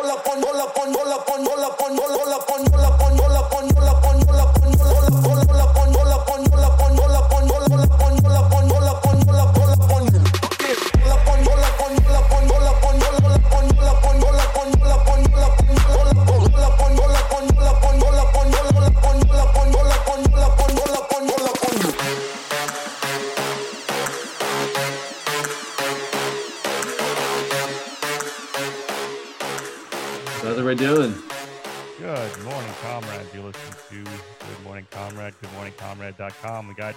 la to Good Morning Comrade, goodmorningcomrade.com. We got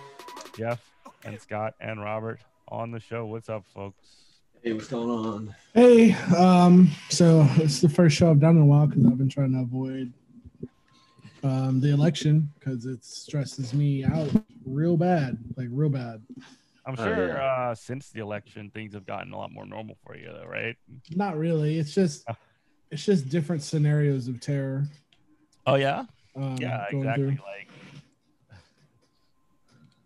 Jeff and Scott and Robert on the show. What's up, folks? Hey, what's going on? Hey, um, so it's the first show I've done in a while because I've been trying to avoid um, the election because it stresses me out real bad, like real bad. I'm Oh, sure yeah. uh, since the election, things have gotten a lot more normal for you, though, right? Not really. It's just, it's just different scenarios of terror. Oh, yeah? Um, Yeah, going exactly. through. Like,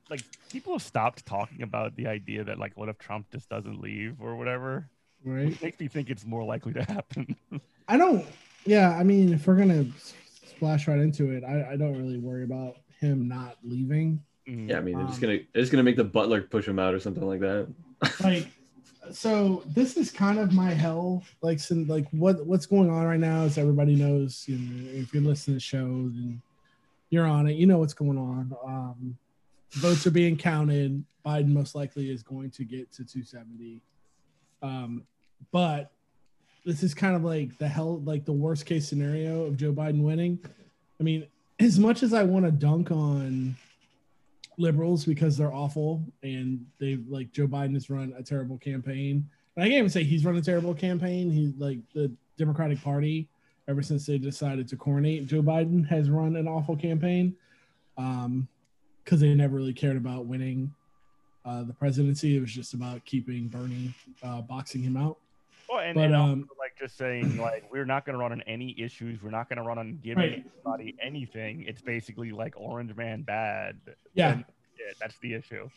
like people have stopped talking about the idea that, like, what if Trump just doesn't leave or whatever? Right. Which makes me think it's more likely to happen. I don't. Yeah, I mean, if we're gonna splash right into it, I, I don't really worry about him not leaving. Mm. Yeah, I mean, they're just Um, gonna they're just gonna make the butler push him out or something like that. like so this is kind of my hell like sin like what what's going on right now is everybody knows you know if you're listening to shows and you're on it you know what's going on. Um votes are being counted. Biden most likely is going to get to 270 um but this is kind of like the hell like the worst case scenario of joe biden winning. I mean as much as i want to dunk on liberals because they're awful and they like Joe Biden has run a terrible campaign. And I can't even say he's run a terrible campaign. He's like the Democratic Party ever since they decided to coronate Joe Biden has run an awful campaign. Um because they never really cared about winning uh, the presidency. It was just about keeping Bernie uh, boxing him out. Well, and, But, and um, just saying, like we're not going to run on any issues. We're not going to run on giving Right. anybody anything. It's basically like Orange Man bad. Yeah, And, yeah, that's the issue.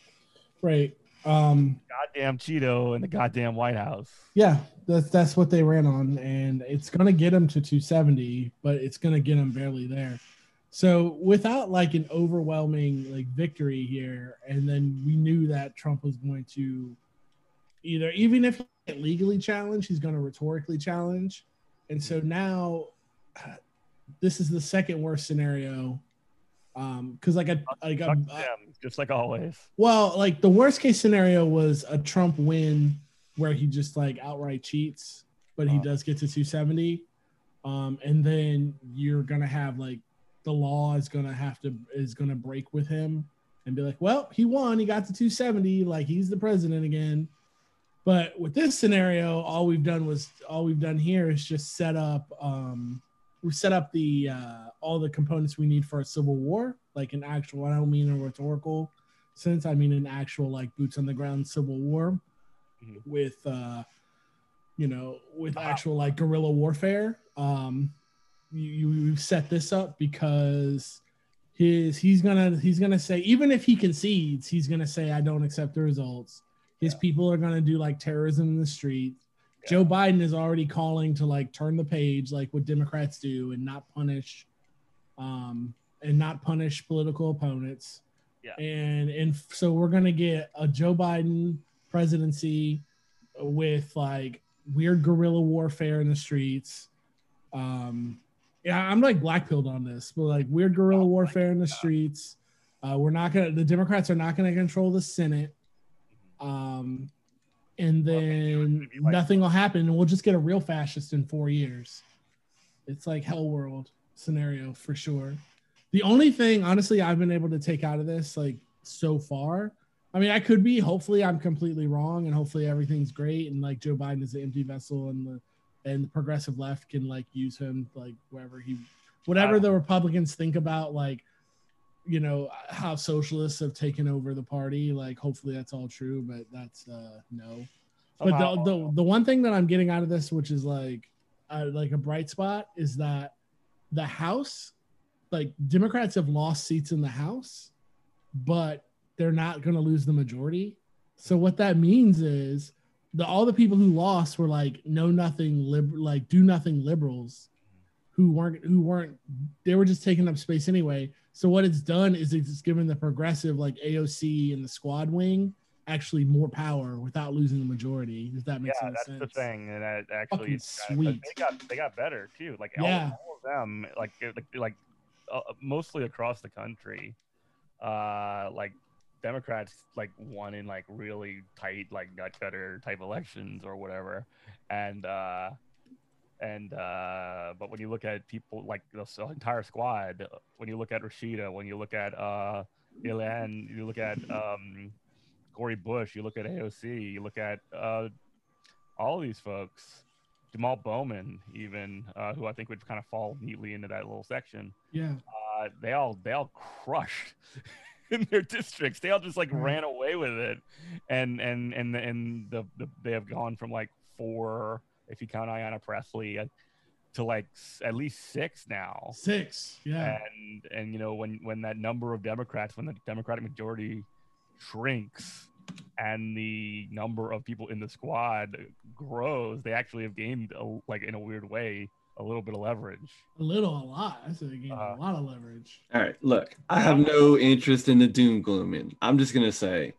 right. Um, Goddamn Cheeto in the goddamn White House. Yeah, that's that's what they ran on, and it's gonna get them to 270, but it's gonna get them barely there. So without like an overwhelming like victory here, and then we knew that Trump was going to either even if legally challenge, he's going to rhetorically challenge, and so now uh, this is the second worst scenario. Um, because like a like a, Fuck just like always. well, like the worst case scenario was a Trump win where he just like outright cheats, but he Oh. does get to 270. Um, and then you're gonna have like the law is gonna have to is gonna break with him and be like, well, he won, he got to 270, like he's the president again. But with this scenario, all we've done was all we've done here is just set up um we set up the uh all the components we need for a civil war, like an actual, I don't mean a rhetorical sense, I mean an actual like boots on the ground civil war Mhm. with uh you know with Wow. actual like guerrilla warfare. Um you, you you set this up because his he's gonna he's gonna say even if he concedes, he's gonna say I don't accept the results. His Yeah. people are gonna do like terrorism in the street. Yeah. Joe Biden is already calling to like turn the page like what Democrats do and not punish um and not punish political opponents. Yeah. And and so we're gonna get a Joe Biden presidency with like weird guerrilla warfare in the streets. Um yeah, I'm like black pilled on this, but like weird guerrilla Oh warfare in the streets. Uh, we're not gonna the Democrats are not gonna control the Senate. Um and Well, then like- nothing will happen and we'll just get a real fascist in four years. It's like hell world scenario for sure. The only thing, honestly, I've been able to take out of this, like so far, I mean, I could be. Hopefully, I'm completely wrong, and hopefully everything's great, and like Joe Biden is an empty vessel, and the and the progressive left can like use him like wherever he, whatever the Republicans think about like, you know how socialists have taken over the party. Like, hopefully that's all true, but that's uh no. But the, the the one thing that I'm getting out of this, which is like uh, like a bright spot, is that the House, like Democrats have lost seats in the House, but they're not going to lose the majority. So what that means is the all the people who lost were like no nothing lib like do nothing liberals who weren't who weren't they were just taking up space anyway. So what it's done is it's given the progressive like AOC and the squad wing actually more power without losing the majority. Does that make yeah, that's sense? the thing, and that actually sweet. they got they got better too. Like all, Yeah. all of them, like like like uh, mostly across the country, uh, like Democrats like won in like really tight like gut cutter type elections or whatever, and uh, and uh, but when you look at people like the entire squad, when you look at Rashida, when you look at uh, Ilhan, you look at um, Cori Bush, you look at AOC, you look at uh, all these folks, Jamal Bowman, even uh, who I think would kind of fall neatly into that little section. Yeah. Uh, they all they all crushed in their districts. They all just like ran away with it, and and and and the, the they have gone from like four, if you count Ayanna Pressley, uh, to like s- at least six now Six. Yeah. and and you know when when that number of democrats when the democratic majority shrinks and the number of people in the squad grows they actually have gained a, like in a weird way a little bit of leverage A little, a lot. I said again, Uh, a lot of leverage. All right, look, I have no interest in the doom glooming. I'm just gonna say,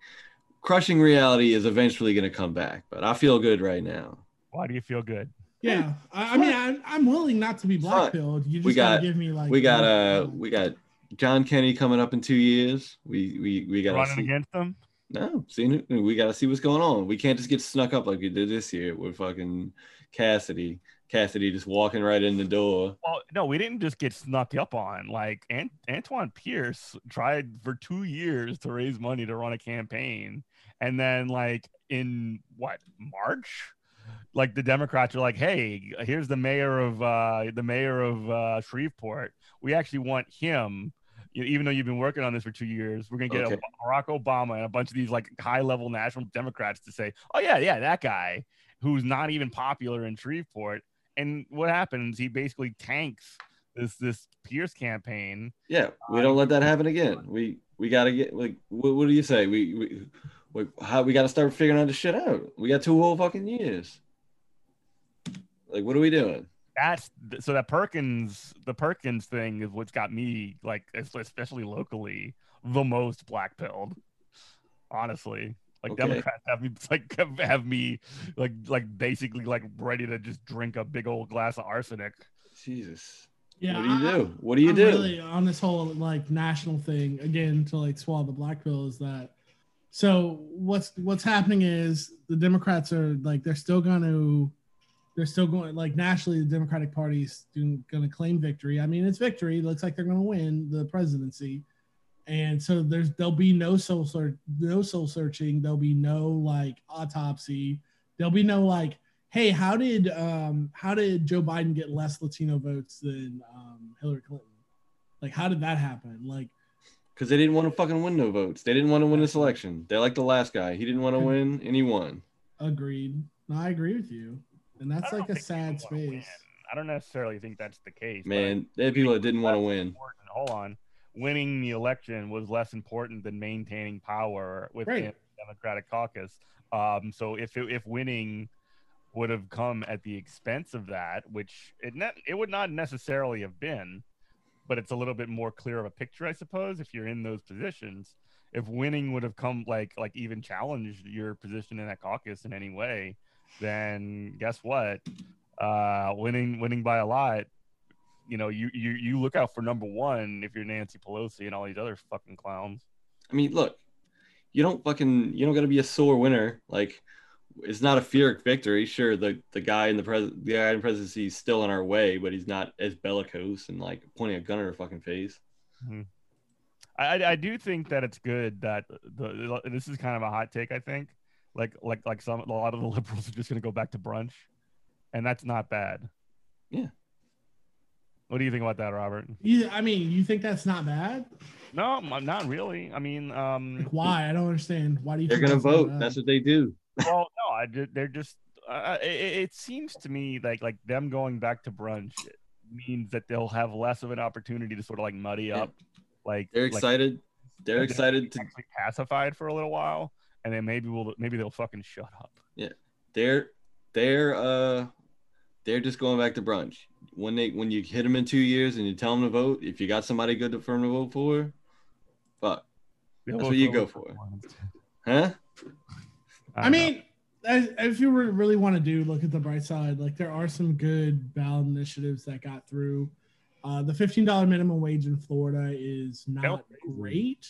crushing reality is eventually gonna come back, but I feel good right now. Why do you feel good Yeah. I, I mean, I'm, I'm willing not to be Fine. black pilled. You just We gotta give me like we got uh, uh, we got John Kenny coming up in two years. We we we got running see, against them no, see, we got to see what's going on. We can't just get snuck up like we did this year with fucking Cassidy. Cassidy just walking right in the door. well no we didn't just get snuck up on like Ant- antoine pierce tried for two years to raise money to run a campaign and then like in what march like the democrats are like hey here's the mayor of uh the mayor of uh shreveport we actually want him even though you've been working on this for two years we're gonna get Okay. barack obama and a bunch of these like high level national democrats to say oh yeah yeah that guy who's not even popular in shreveport and what happens he basically tanks this this pierce campaign Yeah, we don't let that happen again. We we got to get like what, what do you say? We we we, how, we got to start figuring out this shit out. We got two whole fucking years. Like, what are we doing? that's so that Perkins, the Perkins thing is what's got me like, especially locally, the most black pilled. Honestly, like Okay. Democrats have me like have, have me like like basically like ready to just drink a big old glass of arsenic. Jesus. yeah. what do you I- do? What do you I'm do? Really on this whole like national thing again to like swallow the black pill is that. So what's what's happening is the Democrats are like they're still going to they're still going like nationally the Democratic Party's going to claim victory. I mean it's victory. It looks like they're going to win the presidency, and so there's there'll be no soul search, no soul searching. There'll be no like autopsy. There'll be no like hey, how did um how did Joe Biden get less Latino votes than um, Hillary Clinton? Like, how did that happen? Like, Because they didn't want to fucking win no votes. They didn't want to win this election. They like the last guy. He didn't want to win, and he won. agreed. No, I agree with you, and that's like a sad people wanna win. space. I don't necessarily think that's the case. Man, there are people that didn't want to win. important. Hold on. Winning the election was less important than maintaining power within Right. the Democratic caucus. Um, so if it, if winning would have come at the expense of that, which it ne- it would not necessarily have been, but it's a little bit more clear of a picture, I suppose, if you're in those positions. If winning would have come like like even challenged your position in that caucus in any way, then guess what? Uh, winning winning by a lot you know, you, you you look out for number one if you're Nancy Pelosi and all these other fucking clowns. I mean, look, you don't fucking you don't got to be a sore winner. Like, it's not a Pyrrhic victory. Sure, the the guy in the pres the guy in presidency is still in our way, but he's not as bellicose and like pointing a gun at our fucking face. I I- I do think that it's good that the this is kind of a hot take. I think like like like some a lot of the liberals are just gonna go back to brunch, and that's not bad. Yeah. What do you think about that, Robert? You, I mean, you think that's not bad? No, m- not really. I mean, um, Like, why? I don't understand. Why do you? They're gonna vote. bad? That's what they do. well, no, I ju- they're just. Uh, it, it seems to me like like them going back to brunch means that they'll have less of an opportunity to sort of like muddy Yeah. up. Like They're like, excited. They're excited to. actually pacified for a little while, and then maybe we'll maybe they'll fucking shut up. Yeah, they're they're uh they're just going back to brunch. When they when you hit them in two years and you tell them to vote, if you got somebody good to them to vote for, fuck, Yeah, That's what you go for. huh? I don't know. mean, as- if you were- really want to do look at the bright side, like there are some good ballot initiatives that got through. Uh, the fifteen dollar minimum wage in Florida is not Nope. great,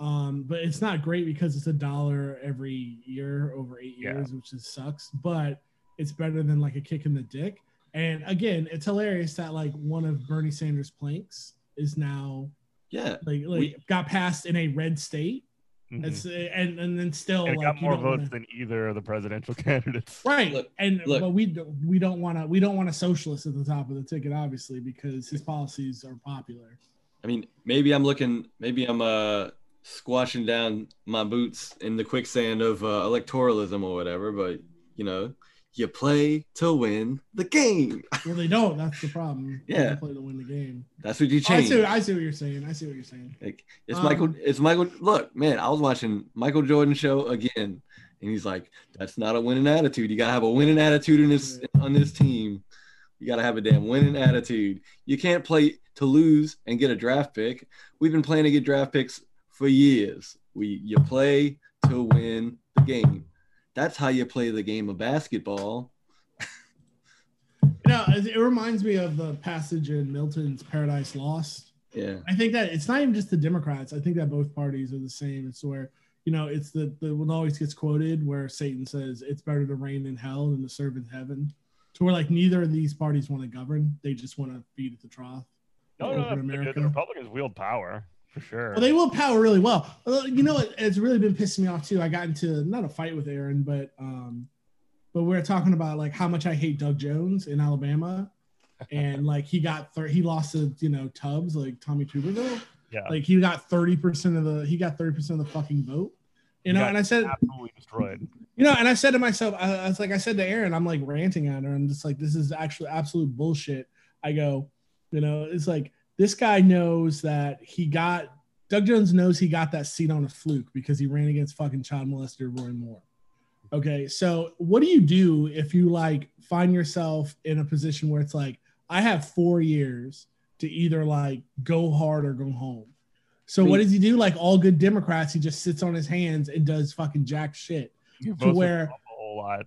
um, but it's not great because it's a dollar every year over eight Yeah. years, which is sucks. But it's better than like a kick in the dick. And again, it's hilarious that like one of Bernie Sanders' planks is now Yeah. like like We- got passed in a red state. Mhm. It's and and then still And it like got more votes wanna- than either of the presidential candidates. right Look, and look. but we don't we don't want to we don't want a socialist at the top of the ticket obviously because his policies are popular I mean, maybe I'm looking, maybe I'm uh squashing down my boots in the quicksand of uh, electoralism or whatever, but you know, you play to win the game. well they don't that's the problem They Yeah. play to win the game That's what you Oh, I change. see I see what you're saying I see what you're saying Like it's Um, Michael. It's Michael. Look, man, I was watching Michael Jordan show again, and he's like, "That's not a winning attitude. You gotta have a winning attitude in this on this team. You gotta have a damn winning attitude. You can't play to lose and get a draft pick. We've been playing to get draft picks for years. We you play to win the game. That's how you play the game of basketball. you know it it reminds me of the passage in Milton's Paradise Lost Yeah, I think that it's not even just the Democrats. I think that both parties are the same. It's where you know it's the the one always gets quoted where Satan says it's better to reign in hell than to serve in heaven. To where like neither of these parties want to govern; they just want to feed at the trough. No, no, no. America. the Republicans wield power for sure. Well, they will power really well. You know, what? it's really been pissing me off too. I got into not a fight with Aaron, but um, but we are talking about like how much I hate Doug Jones in Alabama, and like he got thir- he lost to you know Tubbs like Tommy Tuberville. yeah, Like he got thirty percent of the he got thirty percent of the fucking vote. You know, and I said, absolutely destroyed. you know, and I said to myself, I, I was like, I said to Aaron, I'm like ranting at her. I'm just like, this is actually absolute bullshit. I go, you know, it's like this guy knows that he got Doug Jones knows he got that seat on a fluke because he ran against fucking child molester Roy Moore. Okay, so what do you do if you like find yourself in a position where it's like, I have four years to either like go hard or go home. So what does he do? Like all good Democrats, he just sits on his hands and does fucking jack shit He to where a whole lot.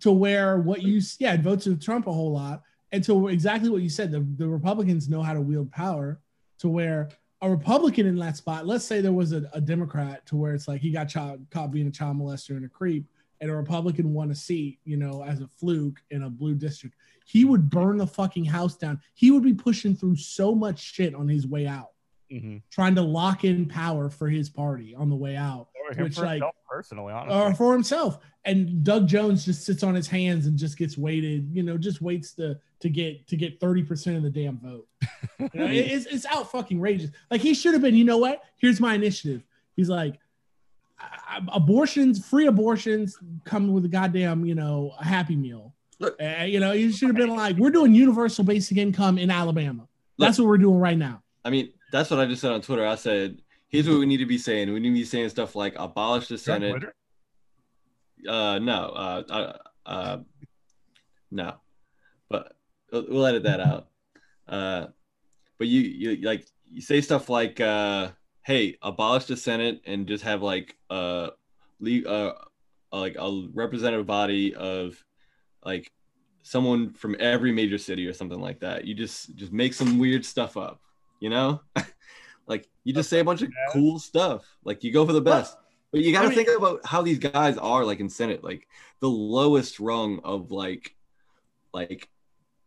to where what you yeah votes with Trump a whole lot, and so exactly what you said, the, the Republicans know how to wield power to where a Republican in that spot, let's say there was a, a Democrat to where it's like he got child, caught being a child molester and a creep, and a Republican won a seat, you know, as a fluke in a blue district, he would burn the fucking house down. He would be pushing through so much shit on his way out, Mhm. trying to lock in power for his party on the way out Or him Which, for like- himself personally, honestly. or for himself. And Doug Jones just sits on his hands and just gets weighted, you know, just waits to to get to get 30% of the damn vote. You know, it- it's, it's out fucking rageous. Like he should have been, you know what? Here's my initiative. He's like, "I- I- abortions, free abortions come with a goddamn, you know, a happy meal. Look. Uh, you know, he should have been like, we're doing universal basic income in Alabama. That's what we're doing right now. I mean, that's what I just said on Twitter. I said, "Here's what we need to be saying. We need to be saying stuff like abolish the Senate." Uh, no, uh, uh, uh, no, but we'll we'll edit that out. Uh, but you, you like you say stuff like, uh, "Hey, abolish the Senate and just have like uh, le- uh, like a representative body of like someone from every major city or something like that." You just just make some weird stuff up, you know? like you just say a bunch of cool stuff. Like you go for the best. But you got to I mean- think about how these guys are like in Senate, like the lowest rung of like, like,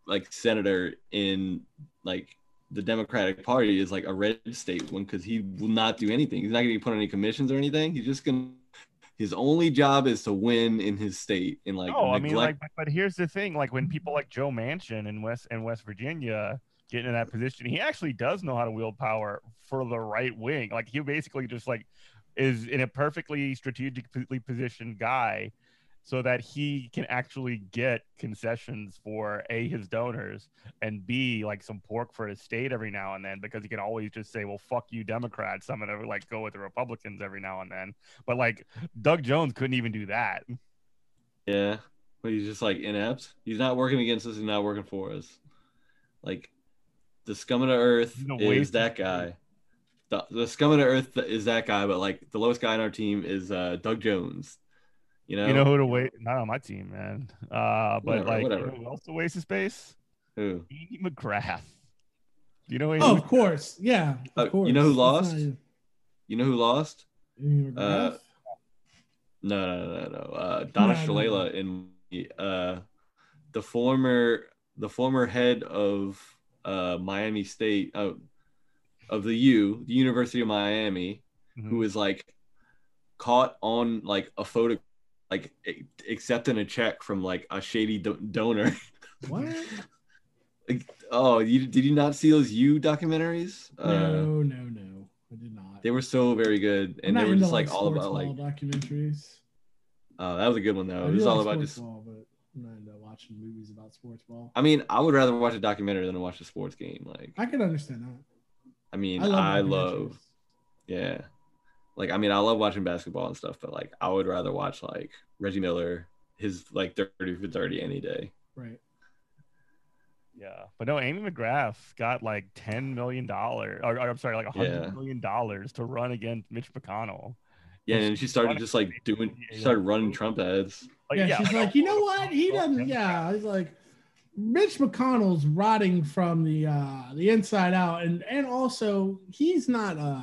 like senator in like the Democratic Party is like a red state one because he will not do anything. He's not going to put on any commissions or anything. He's just gonna. His only job is to win in his state and like no, I mean, like, but, but here's the thing: like when people like Joe Manchin in West in West Virginia get in that position, he actually does know how to wield power for the right wing. Like he basically just like is in a perfectly strategically positioned guy, so that he can actually get concessions for a his donors and b like some pork for his state every now and then because he can always just say, well, fuck you, Democrats. I'm gonna like go with the Republicans every now and then. But like Doug Jones couldn't even do that. Yeah, but he's just like inept. He's not working against us. He's not working for us. Like the scum of the earth He's is that of guy. The, the scum of the earth is that guy, but like the lowest guy on our team is uh, Doug Jones. You know, You know who to wait? Not on my team, man. Uh, but Whatever, like, you whatever. know who else to waste his space? who? Amy McGrath. You know, Amy Oh, Mc- of course. Yeah. Uh, course. you know who lost? not You know who lost? Amy Uh, McGrath? No, no, no, no. Uh, Donna No, no, Shalala in uh, the former the former head of uh, Miami State uh, of the U, the University of Miami, Mhm. was like caught on like a photo, like accepting a check from like a shady do- donor. what? like, oh, you did you not see those U documentaries? Uh, no, no, no. I did not. they were so very good, and they were just like all sports about like. documentaries. Oh, that was a good one though. I It was like all about just ball, but I'm not into watching movies about sports ball. I mean, I would rather watch a documentary than watch a sports game. Like, I can understand that. I mean, I love. I love, yeah. Like, I mean, I love watching basketball and stuff, but like, I would rather watch like Reggie Miller, his like 30 for 30 any day. Right. Yeah, but no, Amy McGrath got like ten million dollars, or, or I'm sorry, like a hundred Yeah. million dollars to run against Mitch McConnell. Yeah, And and she she started just like doing, she started running Trump ads. Like, yeah, she's like, you know what? He doesn't. Yeah, he's like, Mitch McConnell's rotting from the uh the inside out, and and also he's not. uh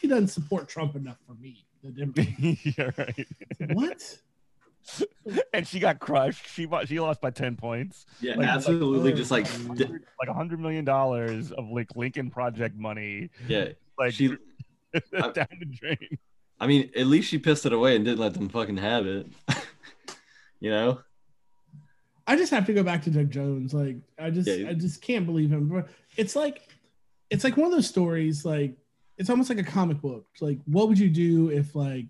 He doesn't support Trump enough for me. The Democrat. yeah, right. what? and she got crushed. She wa- she lost by ten points. Yeah, Like- absolutely. just like, Like a hundred million dollars of like Lincoln Project money, yeah. like She, down the drain. I mean, at least she pissed it away and didn't let them fucking have it. You know? I just have to go back to Doug Jones. Like I just Yeah. I just can't believe him. But It's like it's like one of those stories like it's almost like a comic book. It's like what would you do if like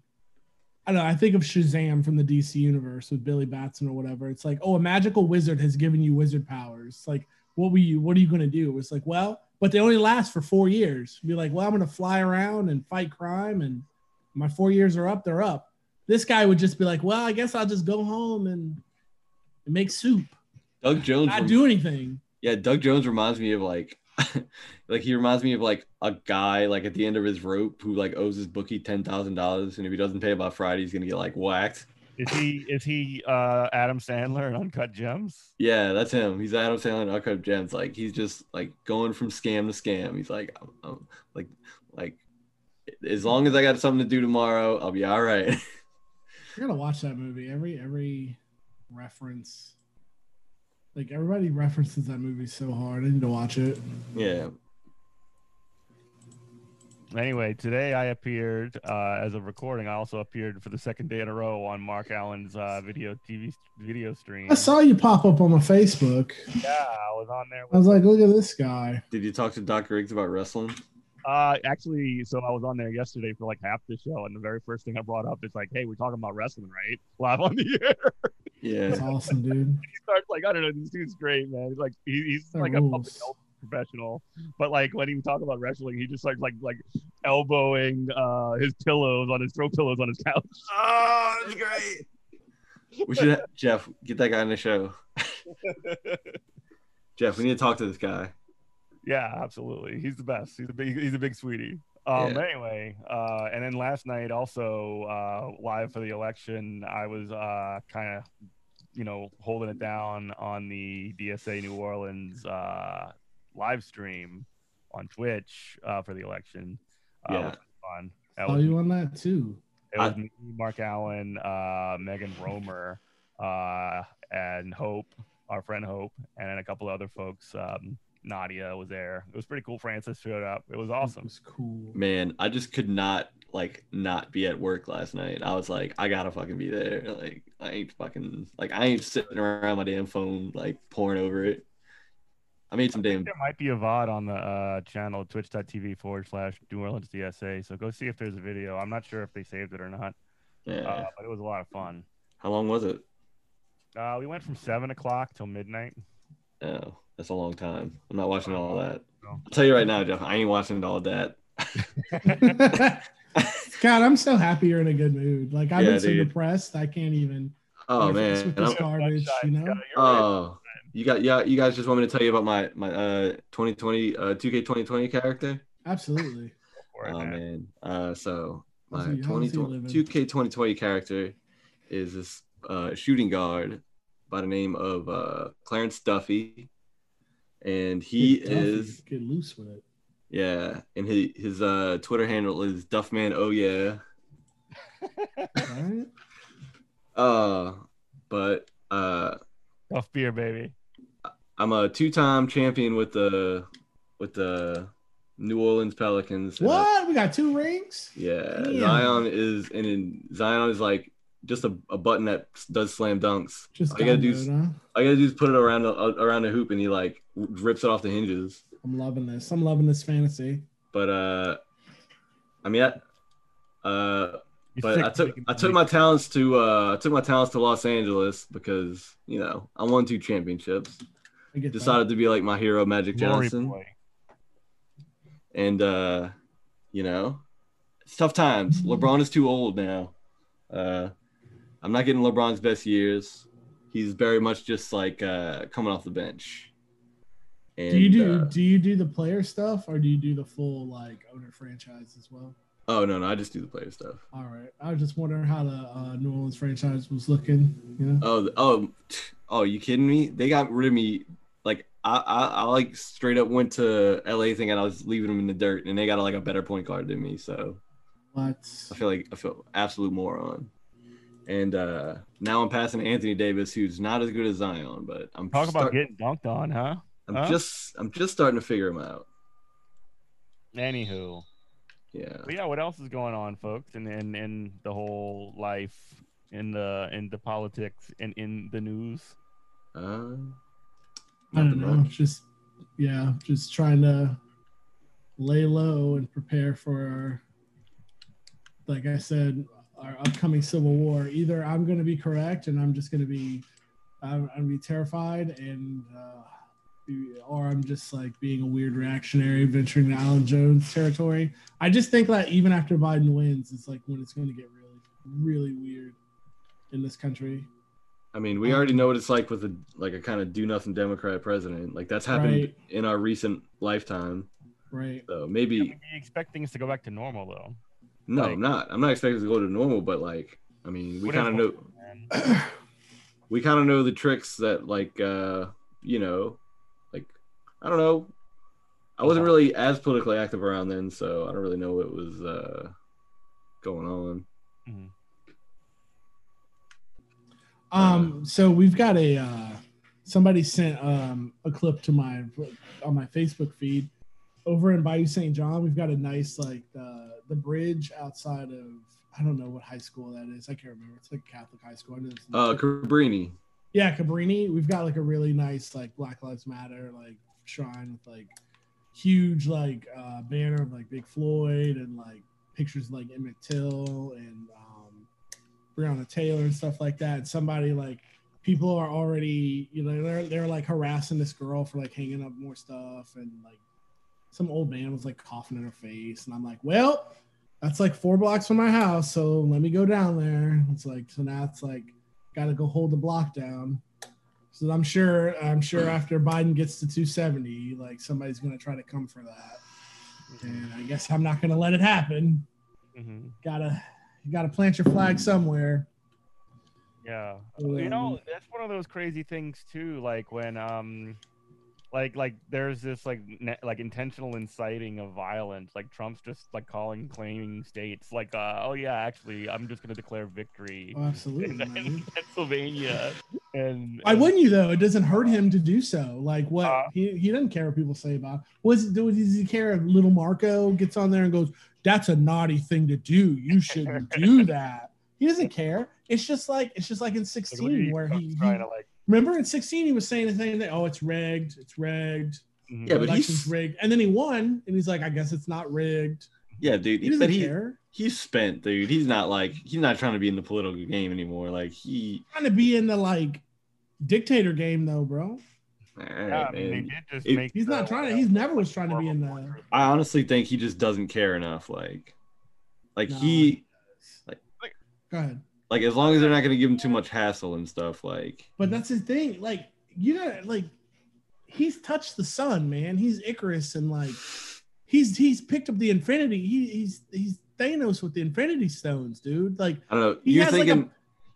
I don't know, I think of Shazam from the DC universe with Billy Batson or whatever. It's like, oh, a magical wizard has given you wizard powers. It's like, what were you what are you gonna do? It's like, well, but they only last for four years. Be like, well, I'm gonna fly around and fight crime and my four years are up, they're up. This guy would just be like, well, I guess I'll just go home and, and make soup Doug Jones. not rem- do anything. Yeah, Doug Jones reminds me of like, like he reminds me of like a guy like at the end of his rope who like owes his bookie ten thousand dollars, and if he doesn't pay by Friday, he's gonna get like whacked. Is he is he uh Adam Sandler and Uncut Gems? Yeah, that's him. He's Adam Sandler and Uncut Gems. Like he's just like going from scam to scam. He's like, I'm, I'm- like, like as long as I got something to do tomorrow, I'll be all right. I gotta watch that movie. Every every reference, like everybody references that movie so hard. I need to watch it. yeah, Anyway, today I appeared uh, as a recording. I also appeared for the second day in a row on Mark Allen's uh, video TV video stream. I saw you pop up on my Facebook. Yeah, I was on there. I was like, look at this guy. did you talk to Dr. Riggs about wrestling? Uh, actually, so I was on there yesterday for like half the show, and the very first thing I brought up is like, "Hey, we're talking about wrestling, right?" Live on the air. Yeah, That's awesome, dude. he starts like, "I don't know, this dude's great, man. He's like, he, he's That like a public health professional, but like when he talk about wrestling, he just starts like like elbowing uh his pillows on his throw pillows on his couch. Oh, that's great. We should Jeff get that guy on the show. Jeff, we need to talk to this guy. Yeah, absolutely. He's the best. He's a big he's a big sweetie. Um Yeah. anyway, uh and then last night also uh live for the election, I was uh kind of you know holding it down on the DSA New Orleans uh live stream on Twitch uh for the election. Uh, Yeah. which was fun. That Saw was, you on that too. it was me, Mark Allen, uh Megan Romer, uh and Hope, our friend Hope, and then a couple other folks. Um Nadia was there. It was pretty cool. Francis showed up. It was awesome. It was cool. Man, I just could not like not be at work last night. I was like, I gotta fucking be there. Like, I ain't fucking like I ain't sitting around my damn phone like pouring over it. I made some damn There might be a VOD on the uh, channel twitch.tv forward slash New Orleans DSA. So go see if there's a video. I'm not sure if they saved it or not, yeah. uh, but it was a lot of fun. How long was it? Uh, we went from seven o'clock till midnight. Oh, that's a long time. I'm not watching all that. I'll tell you right now, Jeff, I ain't watching all that. God, I'm so happy you're in a good mood. Like I've Yeah, been so dude. depressed, I can't even. Oh You're man, with this garbage, Sunshine, you know. Scott, you're right. oh, you got yeah, you guys just want me to tell you about my my uh 2020 uh 2K 2020 character? Absolutely. Oh man. man. Uh, so my he- how's he 2020 2K 2020 character is this uh, shooting guard by the name of uh, Clarence Duffy, and he Get Duffy, is get loose with it. yeah, and his his uh, Twitter handle is Duffman. Oh yeah. Right? Uh, but uh, Tough beer, baby. I'm a two-time champion with the with the New Orleans Pelicans. and I- What? We got two rings? Yeah, Damn. Zion is and in, Zion is like just a, a button that does slam dunks. Just all you gotta do download, is huh? all you gotta do is put it around the around the hoop and he like rips it off the hinges. I'm loving this. I'm loving this fantasy. But uh, I mean, I, uh, You but I took I took my talents to uh I took my talents to Los Angeles because you know I won two championships. I get that. Decided to be like my hero Magic Glory Johnson. boy. and uh you know it's tough times lebron is too old now uh i'm not getting lebron's best years he's very much just like uh coming off the bench and, Do you do uh, do you do the player stuff or do you do the full like owner franchise as well? oh no no i just do the player stuff All right. I was just wondering how the uh, New Orleans franchise was looking. You know, oh oh oh you kidding me they got rid of me like I, I i like straight up went to la thinking i was leaving them in the dirt and they got like a better point guard than me so what? I feel like I feel absolute moron. And uh now I'm passing Anthony Davis, who's not as good as Zion, but I'm Talk about start- getting dunked on, huh? I'm huh? just I'm just starting to figure him out. Anywho. Yeah. But yeah, what else is going on, folks, in in, in the whole life, in the in the politics, and in the news? Uh, I don't know. much. Just yeah, just trying to lay low and prepare for, like I said, our upcoming civil war. Either I'm going to be correct and I'm just going to be, I'm, I'm gonna be terrified, and uh, or I'm just like being a weird reactionary, venturing to Alex Jones territory. I just think that even after Biden wins, it's like when it's going to get really, really weird in this country. I mean, we already know what it's like with a like a kind of do nothing Democrat president. Like that's happened Right. in our recent lifetime. Right. So maybe we expect things to go back to normal, though. No, like- I'm not. I'm not expecting to go to normal, but like I mean, we kind of know we kind of know the tricks that like uh you know like i don't know i wasn't really as politically active around then so i don't really know what was uh going on Mhm. Um, so we've got a uh, somebody sent um, a clip to my on my Facebook feed over in Bayou St. John. We've got a nice like the the bridge outside of I don't know what high school that is. I can't remember. It's like Catholic high school. I know it's uh cabrini yeah, Cabrini. We've got like a really nice like Black Lives Matter like shrine with like huge like uh banner of like Big Floyd and like pictures of like Emmett Till and um Breonna Taylor and stuff like that. And somebody like people are already you know they're they're like harassing this girl for like hanging up more stuff and like some old man was like coughing in her face and I'm like, well, that's like four blocks from my house, so let me go down there. It's like so now it's like got to go hold the block down. So I'm sure I'm sure after Biden gets to 270, like somebody's gonna try to come for that, and I guess I'm not gonna let it happen. Mhm. Gotta you gotta plant your flag somewhere. Yeah. Um, you know, that's one of those crazy things too. Like when um, like like there's this like ne- like intentional inciting of violence. Like Trump's just like calling claiming states like uh oh yeah actually I'm just gonna declare victory Oh, absolutely. in, in. Pennsylvania and Why and- wouldn't you though? It doesn't hurt him to do so. Like what Uh, he, he doesn't care what people say about. It. Was does he care if little Marco gets on there and goes, "That's a naughty thing to do. You shouldn't do that." He doesn't care. It's just like it's just like in like, what are sixteen you where he, he trying to like remember in sixteen he was saying the same thing. Oh, it's rigged. It's rigged. mhm. Yeah, but he's- rigged. And then he won, and he's like, "I guess it's not rigged." yeah dude He doesn't but he care. he's spent dude he's not like he's not trying to be in the political game anymore like he Trying to be in the like dictator game though, bro. all yeah, right, I mean, they man. did just It- He's not trying to. He's never was trying to be in the. I honestly think he just doesn't care enough like like No, he Go ahead. Like as long as they're not going to give him too much hassle and stuff. Like, But that's the thing. Like you got like he's touched the sun, man. He's Icarus and like he's he's picked up the Infinity. He, he's he's Thanos with the Infinity Stones, dude. Like I don't know. You're has, like, thinking a-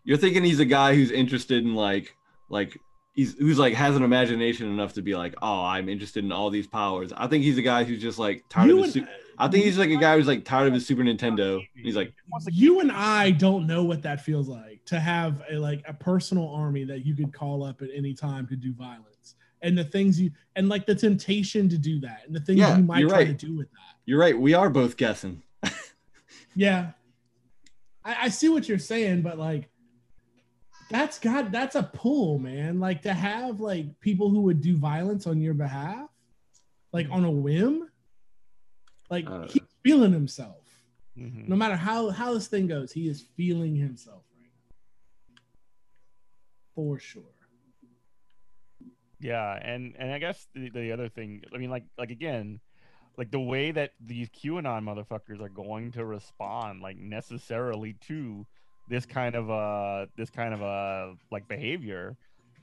you're thinking he's a guy who's interested in like like he's who's like has an imagination enough to be like, oh, I'm interested in all these powers. I think he's a guy who's just like tired you of his. and, Su- I think he's like a guy who's like tired of his Super Nintendo. He's like, you and I don't know what that feels like to have a like a personal army that you could call up at any time to do violence. And the things you and like the temptation to do that and the things Yeah, you might try right. to do with that. you're right. We are both guessing. Yeah. I, I see what you're saying, but like that's got that's a pull, man. Like to have like people who would do violence on your behalf, like on a whim. Like Uh. he's feeling himself. Mhm. No matter how how this thing goes, he is feeling himself right now. For sure. Yeah, and and I guess the, the other thing, I mean, like like again, like the way that these QAnon motherfuckers are going to respond, like necessarily to this kind of uh this kind of uh like behavior,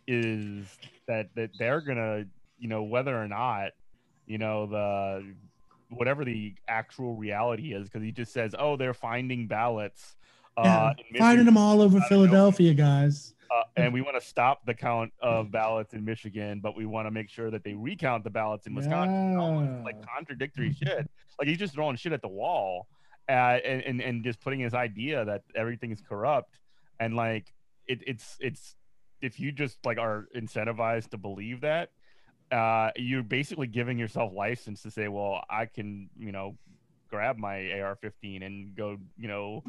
is that that they're gonna you know whether or not you know the whatever the actual reality is because he just says oh they're finding ballots uh in Finding them all over. Philadelphia, guys. uh, and we want to stop the count of ballots in Michigan, but we want to make sure that they recount the ballots in Wisconsin. This, like contradictory shit. Like he's just throwing shit at the wall, uh, and, and and just putting his idea that everything is corrupt, and like it, it's it's if you just like are incentivized to believe that, uh, you're basically giving yourself license to say, well, I can you know grab my AR-15 and go you know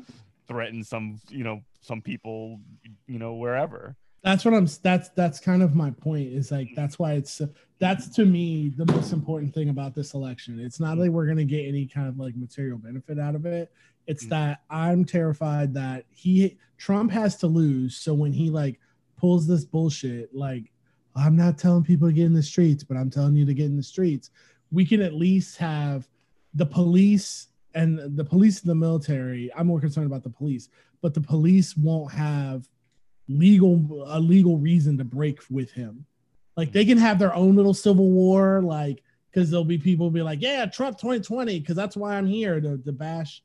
threaten some you know some people you know wherever. That's what i'm that's that's kind of my point is like that's why it's that's to me the most important thing about this election. It's not like we're going to get any kind of like material benefit out of it. It's Mhm. that i'm terrified that he trump has to lose. So when he like pulls this bullshit like i'm not telling people to get in the streets but i'm telling you to get in the streets we can at least have the police and the police and the military i'm more concerned about the police but the police won't have legal a legal reason to break with him. Like they can have their own little civil war, like because there'll be people be like, yeah, Trump 2020, because that's why I'm here to, to bash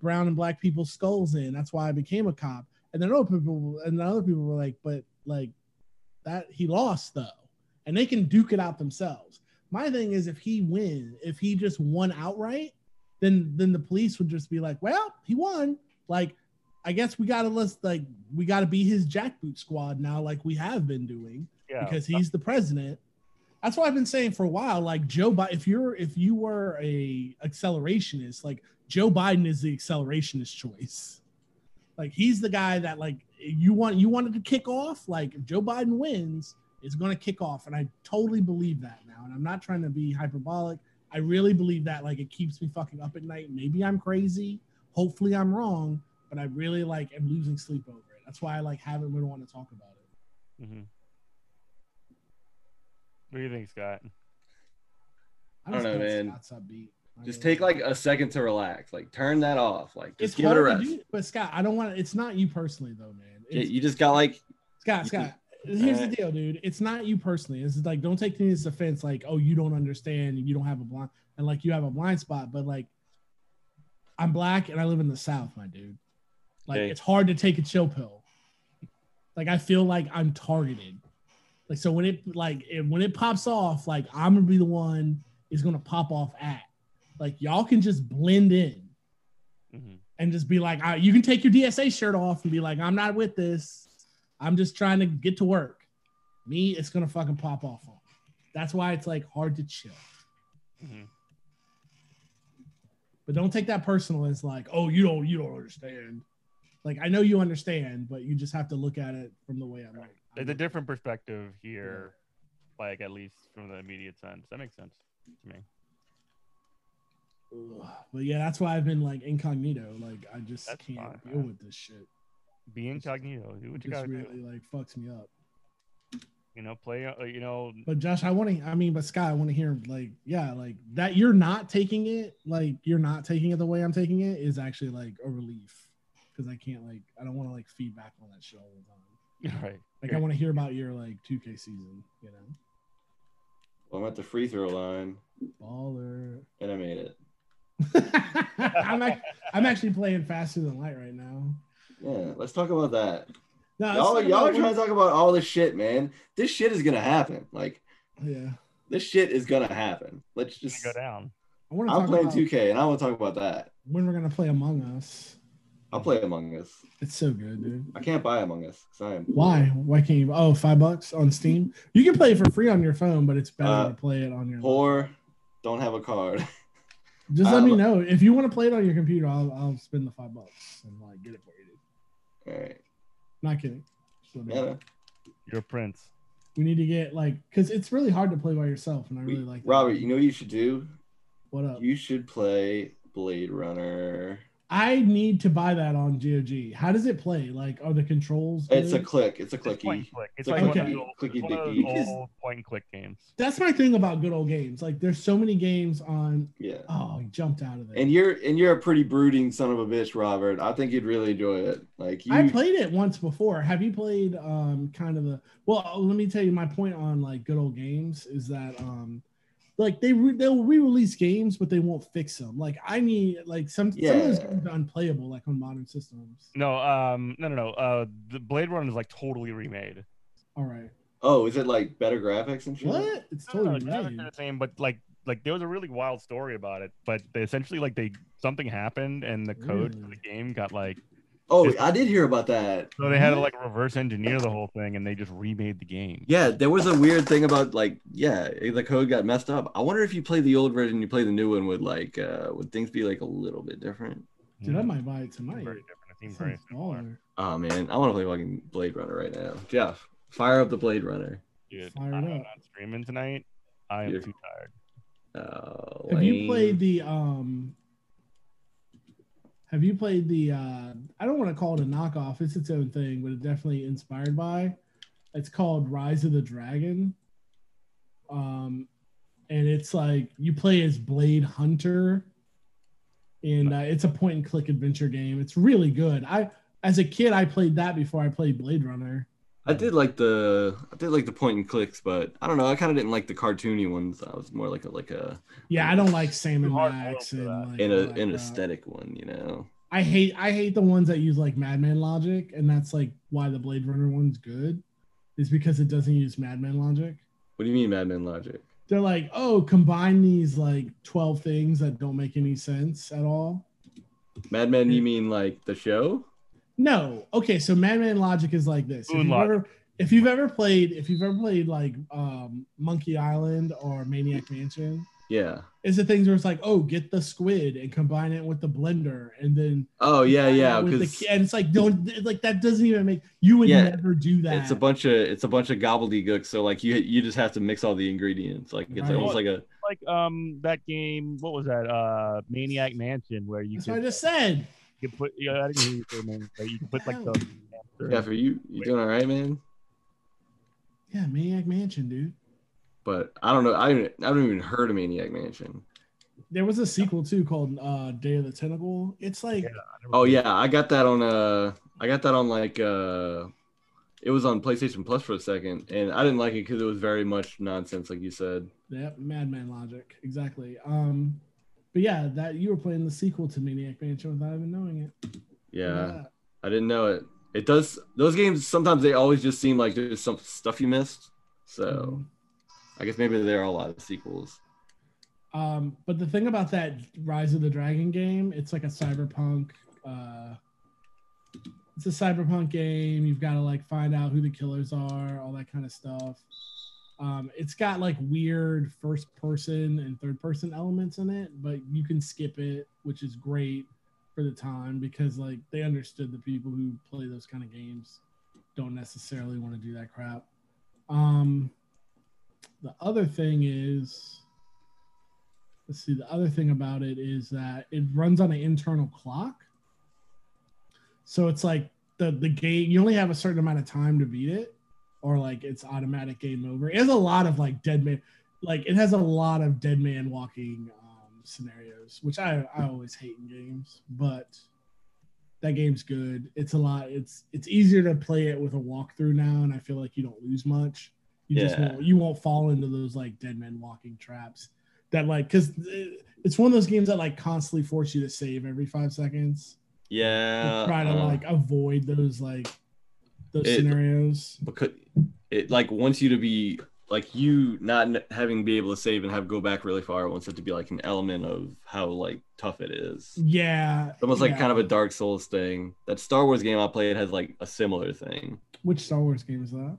brown and black people's skulls in. That's why I became a cop. And then other people and other people were like, but like that he lost though, and they can duke it out themselves. My thing is if he win, if he just won outright, then then the police would just be like, well, he won. Like I guess we gotta let's like we gotta be his jackboot squad now, like we have been doing, yeah because he's the president. That's why I've been saying for a while, like Joe Biden, if you're if you were a accelerationist, like Joe Biden is the accelerationist choice. Like he's the guy that like you want you wanted to kick off, like if Joe Biden wins, it's gonna kick off. And I totally believe that now. And I'm not trying to be hyperbolic. I really believe that like it keeps me fucking up at night. Maybe I'm crazy. Hopefully I'm wrong, but I really like am losing sleep over it. That's why I like haven't really want to talk about it. Mm-hmm. what do you think scott I don't know, man. Scott's upbeat. Just take like a second to relax. Like turn that off. Like just it's give it a hard rest. do, but Scott, I don't want to. It's not you personally, though, man. Yeah, you just got like Scott, Scott. Here's the deal, dude. It's not you personally. It's like don't take as offense. Like, oh, you don't understand, you don't have a blind, and like you have a blind spot. But like, I'm black and I live in the South, my dude. Like, Hey. it's hard to take a chill pill. Like, I feel like I'm targeted. Like, so when it like it, when it pops off, like I'm gonna be the one is gonna pop off at. Like, y'all can just blend in Mhm. And just be like, "Ah, you can take your DSA shirt off and be like, I'm not with this. I'm just trying to get to work. Me, it's gonna fucking pop off on. That's why it's like hard to chill. Mhm. But don't take that personal as like, oh, you don't, you don't understand. Like I know you understand, but you just have to look at it from the way I'm like. There's a different perspective here like at least from the immediate sense that makes sense to me Ugh. But yeah, that's why I've been like incognito. Like I just That's can't fine, deal man. with this shit. be incognito do what It you just gotta really do like fucks me up. you know play uh, you know But Josh, I want to. I mean, but Scott, I want to hear like, yeah, like that. You're not taking it like you're not taking it the way I'm taking it is actually like a relief because I can't like I don't want to like feedback on that shit all the time. Right. Like I want to hear about your like 2K season, you know. Well, I'm at the free throw line, Baller. and I made it. I'm ac- I'm actually playing faster than light right now. Yeah, let's talk about that. No, Y'all, talk y'all are trying to talk about all this shit, man. This shit is gonna happen. Like Yeah, this shit is gonna happen. Let's Just just. go down. I want to I'm playing about 2K, and I want to talk about that. when we're gonna play Among Us. I'll play Among Us. It's so good, dude. I can't buy Among Us because I am. Why? Why can't you? Oh, five bucks on Steam. You can play it for free on your phone, but it's better Uh, to play it on your. Poor, don't have a card. Just let me um, know if you want to play it on your computer. I'll I'll spend the five bucks and like get it for you. Dude. All right. Not kidding. Just let me know. Yeah. You're a prince. We need to get like because it's really hard to play by yourself, and I really like that. Robert, you know what you should do? what up? You should play Blade Runner. I need to buy that on GOG. How does it play? Like, are the controls? It's a click. It's a It's point and clicky. click. It's It's a like one of clicky- those old, clicky one of those old point and click games. That's my thing about good old games. Like, there's so many games on. Yeah. Oh, he jumped out of it. And you're and you're a pretty brooding son of a bitch, Robert. I think you'd really enjoy it. Like you, I played it once before. Have you played um kind of the well? Let me tell you my point on like good old games is that um like they re- they'll re-release games but they won't fix them. Like I need like some some of those games are unplayable like on modern systems. No, um, no, no, no. Uh, the Blade Runner is like totally remade. All right, Oh, is it like better graphics and shit? what? It's No, no, totally no, made. the same, but like, like there was a really wild story about it. But they essentially, like, they something happened and the code for the game got like, Oh, I did hear about that. so they had to like reverse engineer the whole thing and they just remade the game. Yeah, there was a weird thing about like, yeah, the code got messed up. I wonder if you play the old version, you play the new one, would like, uh, would things be like a little bit different? Dude, I might buy it tonight. Very different. It seems very Sounds similar. Oh man, I want to play fucking Blade Runner right now. Jeff, fire up the Blade Runner. Dude, Fire I'm up. not streaming tonight. I am You're- too tired. Uh, Have you played the um have you played the uh I don't want to call it a knockoff, it's its own thing, but it's definitely inspired by. It's called Rise of the Dragon. Um and it's like you play as Blade Hunter and uh, it's a point and click adventure game. It's really good. I as a kid I played that before I played Blade Runner. I did like the I did like the point and clicks, but I don't know. I kind of didn't like the cartoony ones. I was more like a like a Yeah, I don't like Sam and Hard Max boiled and like in a that an crap. aesthetic one, you know. I hate I hate the ones that use like Madman logic, and that's like why the Blade Runner one's good, is because it doesn't use Madman logic. What do you mean, Madman Logic? They're like, oh, combine these like twelve things that don't make any sense at all. Madman, you mean like the show? No, okay, so Madman logic is like this. If you've, ever, if you've ever played, if you've ever played like um, Monkey Island or Maniac Mansion, Yeah. it's the things where it's like, oh, get the squid and combine it with the blender, and then Oh yeah, yeah. with the Because and it's like don't like that doesn't even make you would Yeah, never do that. it's a bunch of it's a bunch of gobbledygook. So like you you just have to mix all the ingredients. Like it's Right. almost like a Like um that game, what was that? Uh, Maniac Mansion, where you That's could, what I just said. You could put. Yeah, I didn't hear you say name, but you could put like the. yeah. For you, you doing all right, man? Yeah, Maniac Mansion, dude. But I don't know. I haven't, I haven't even heard of Maniac Mansion. There was a sequel too called uh, Day of the Tentacle. It's like Yeah. Oh yeah, I got that on uh I got that on like uh it was on PlayStation Plus for a second and I didn't like it because it was very much nonsense like you said. Yep, Madman logic. Exactly. Um, but yeah, that you were playing the sequel to Maniac Mansion without even knowing it. Yeah, I didn't know it. It does those games sometimes they always just seem like there's some stuff you missed. So Mhm. I guess maybe there are a lot of sequels. Um, but the thing about that Rise of the Dragon game, it's like a cyberpunk. Uh, it's a cyberpunk game. You've got to like find out who the killers are, all that kind of stuff. Um, it's got like weird first person and third person elements in it, but you can skip it, which is great for the time because like they understood the people who play those kind of games don't necessarily want to do that crap. Um, the other thing is let's see the other thing about it is that it runs on an internal clock so it's like the the game you only have a certain amount of time to beat it or like it's automatic game over it has a lot of like dead man like it has a lot of dead man walking um, scenarios which i i always hate in games but That game's good. It's a lot. It's it's easier to play it with a walkthrough now, and I feel like you don't lose much. You just won't, you won't fall into those like dead men walking traps. That like because it's one of those games that like constantly force you to save every five seconds. Yeah. try to uh, like avoid those like those It- scenarios. because it like wants you to be like you not having to be able to save and have go back really far. Wants it to be like an element of how like tough it is. Yeah, It's almost like yeah. kind of a Dark Souls thing. That Star Wars game I played has like a similar thing. Which Star Wars game is that?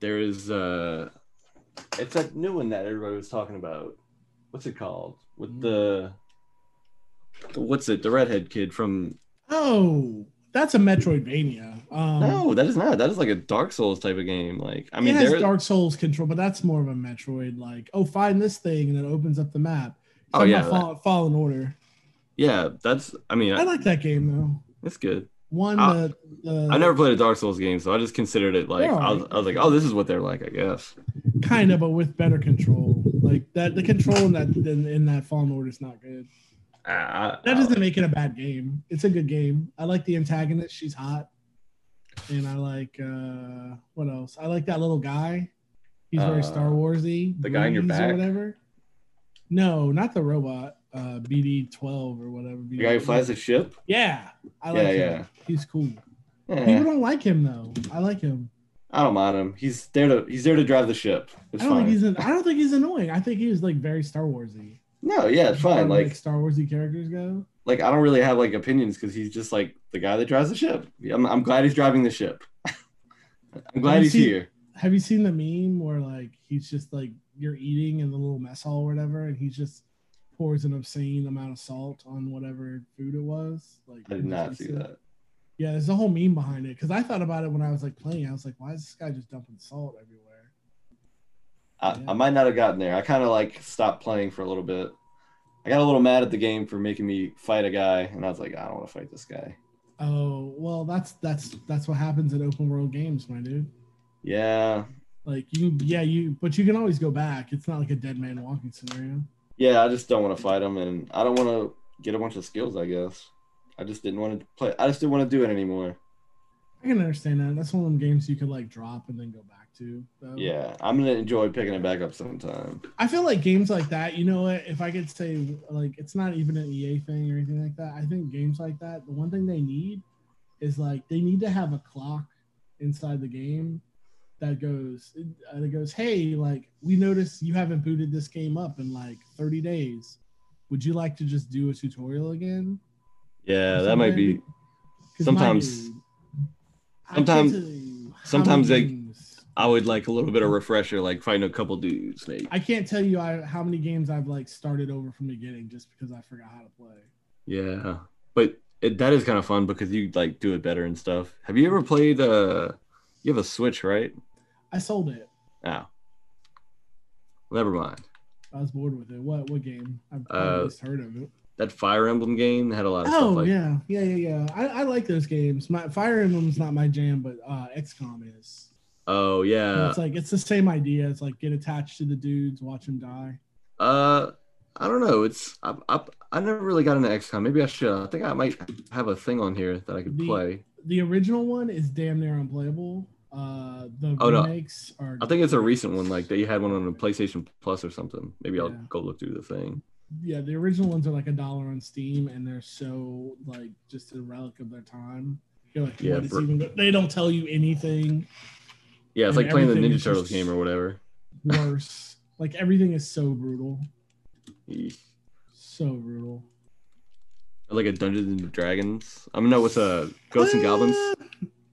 There is uh it's that new one that everybody was talking about. What's it called? With the what's it? The redhead kid from Oh, that's a Metroidvania. Um, No, that is not. That is like a Dark Souls type of game. Like I mean it has there Dark Souls control, but that's more of a Metroid. Like, oh, find this thing, and it opens up the map. Oh, yeah, Fall, Fallen Order. yeah, that's I mean I like that game though. it's good. One, I- the, the I never played a Dark Souls game, so I just considered it like I was. I was like, oh, this is what they're like, I guess. kind of, but with better control. Like that, the control in that in, in that Fallen Order is not good. I, I, That doesn't make it a bad game. It's a good game. I like the antagonist. She's hot. And I like uh what else? I like that little guy. He's very Uh, Star Warsy. the guy in your Greez or whatever. No, not the robot. Uh BD twelve or whatever. the guy who flies the ship. Yeah. I Yeah, like him. yeah. He's cool. Eh, People don't like him though. I like him. I don't mind him. He's there to he's there to drive the ship. It's I don't fine. think he's an, I don't think he's annoying. I think he's like very Star Warsy. No, yeah, it's fine. as, Like Star Warsy characters go. like I don't really have like opinions because he's just like the guy that drives the ship. I'm, I'm glad he's driving the ship. I'm glad he's seen- here. have you seen the meme where like he's just like you're eating in the little mess hall or whatever, and he just pours an obscene amount of salt on whatever food it was? Like I did not see that. Yeah, there's a whole meme behind it because I thought about it when I was like playing. I was like, why is this guy just dumping salt everywhere? I. I might not have gotten there. I kind of like stopped playing for a little bit. I got a little mad at the game for making me fight a guy, and I was like, I don't want to fight this guy. Oh well, that's that's that's what happens in open world games, my dude. Yeah, Like you, yeah, you, but you can always go back. It's not like a dead man walking scenario. yeah. I just don't want to fight him, and I don't want to get a bunch of skills. I guess I just didn't want to play. I just didn't want to do it anymore. I can understand that. That's one of them games you could like drop and then go back to. Though. Yeah, I'm gonna enjoy picking it back up sometime. I feel like games like that, you know what? If I could say, like, it's not even an EA thing or anything like that. I think games like that, the one thing they need is like they need to have a clock inside the game that goes, uh, that goes, hey, like we noticed you haven't booted this game up in like 30 days. Would you like to just do a tutorial again? Yeah, that might be. something? 'Cause my Sometimes- dude, I can't sometimes- tell you how sometimes games- I would like a little bit of refresher, like fighting a couple dudes. Maybe. I can't tell you I, how many games I've like started over from the beginning just because I forgot how to play. Yeah, but it, that is kind of fun because you like do it better and stuff. Have you ever played? Uh, you have a Switch, right? I sold it. Oh, never mind. I was bored with it. What what game? I've Uh, heard of it. That Fire Emblem game had a lot of stuff Oh like. yeah, yeah, yeah, yeah. I, I like those games. My Fire Emblem's not my jam, but uh, XCOM is. Oh And yeah. it's like it's the same idea. It's like get attached to the dudes, watch them die. Uh, I don't know. It's I, I I never really got into XCOM. Maybe I should. I think I might have a thing on here that I could The- play. The original one is damn near unplayable. Uh, the Oh, no. remakes are. I think it's a recent one. Like they had one on the PlayStation Plus or something. Maybe I'll go look through the thing. Yeah, the original ones are like a dollar on Steam, and they're so like just a relic of their time. You're like, Yeah, what is bro- even? They don't tell you anything. Yeah, it's And like playing the Ninja Turtles game or whatever. Worse. like everything is so brutal, Eesh. so brutal. Like a Dungeons and Dragons. I mean, no, what's a Ghosts and Goblins? Uh,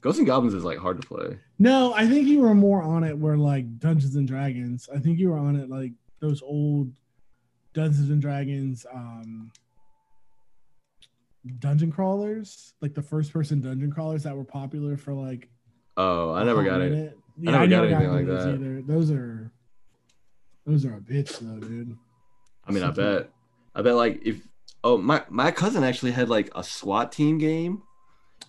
Ghosts and Goblins is like hard to play. No, I think you were more on it where like Dungeons and Dragons. I think you were on it like those old Dungeons and Dragons um dungeon crawlers, like the first person dungeon crawlers that were popular for like Oh, I never got it. minute. I never got anything like that. Either. Those are those are a bitch though, dude. I mean, I bet. I bet like if oh my my cousin actually had like a SWAT team game,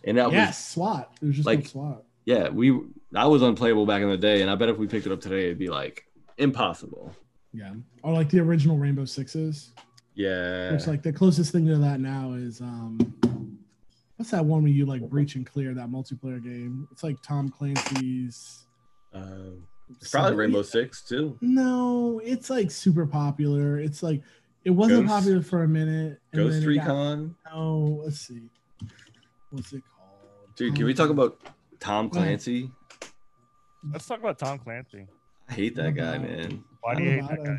and that yes, was SWAT. It was just like- like SWAT. yeah we that was unplayable back in the day, and I bet if we picked it up today, it'd be like impossible. Yeah, or like the original Rainbow Sixes. Yeah. Which like the closest thing to that now is um What's that one where you like breach and clear that multiplayer game? It's like Tom Clancy's. Uh, it's probably So- Rainbow Six too. No, it's like super popular. It's like it wasn't Ghost- popular for a minute. and Ghost then it got- Recon. no, let's see. What's it called? Dude, can we talk about Tom Clancy? Let's talk about Tom Clancy. I hate that guy, about- man. Why do you hate that guy?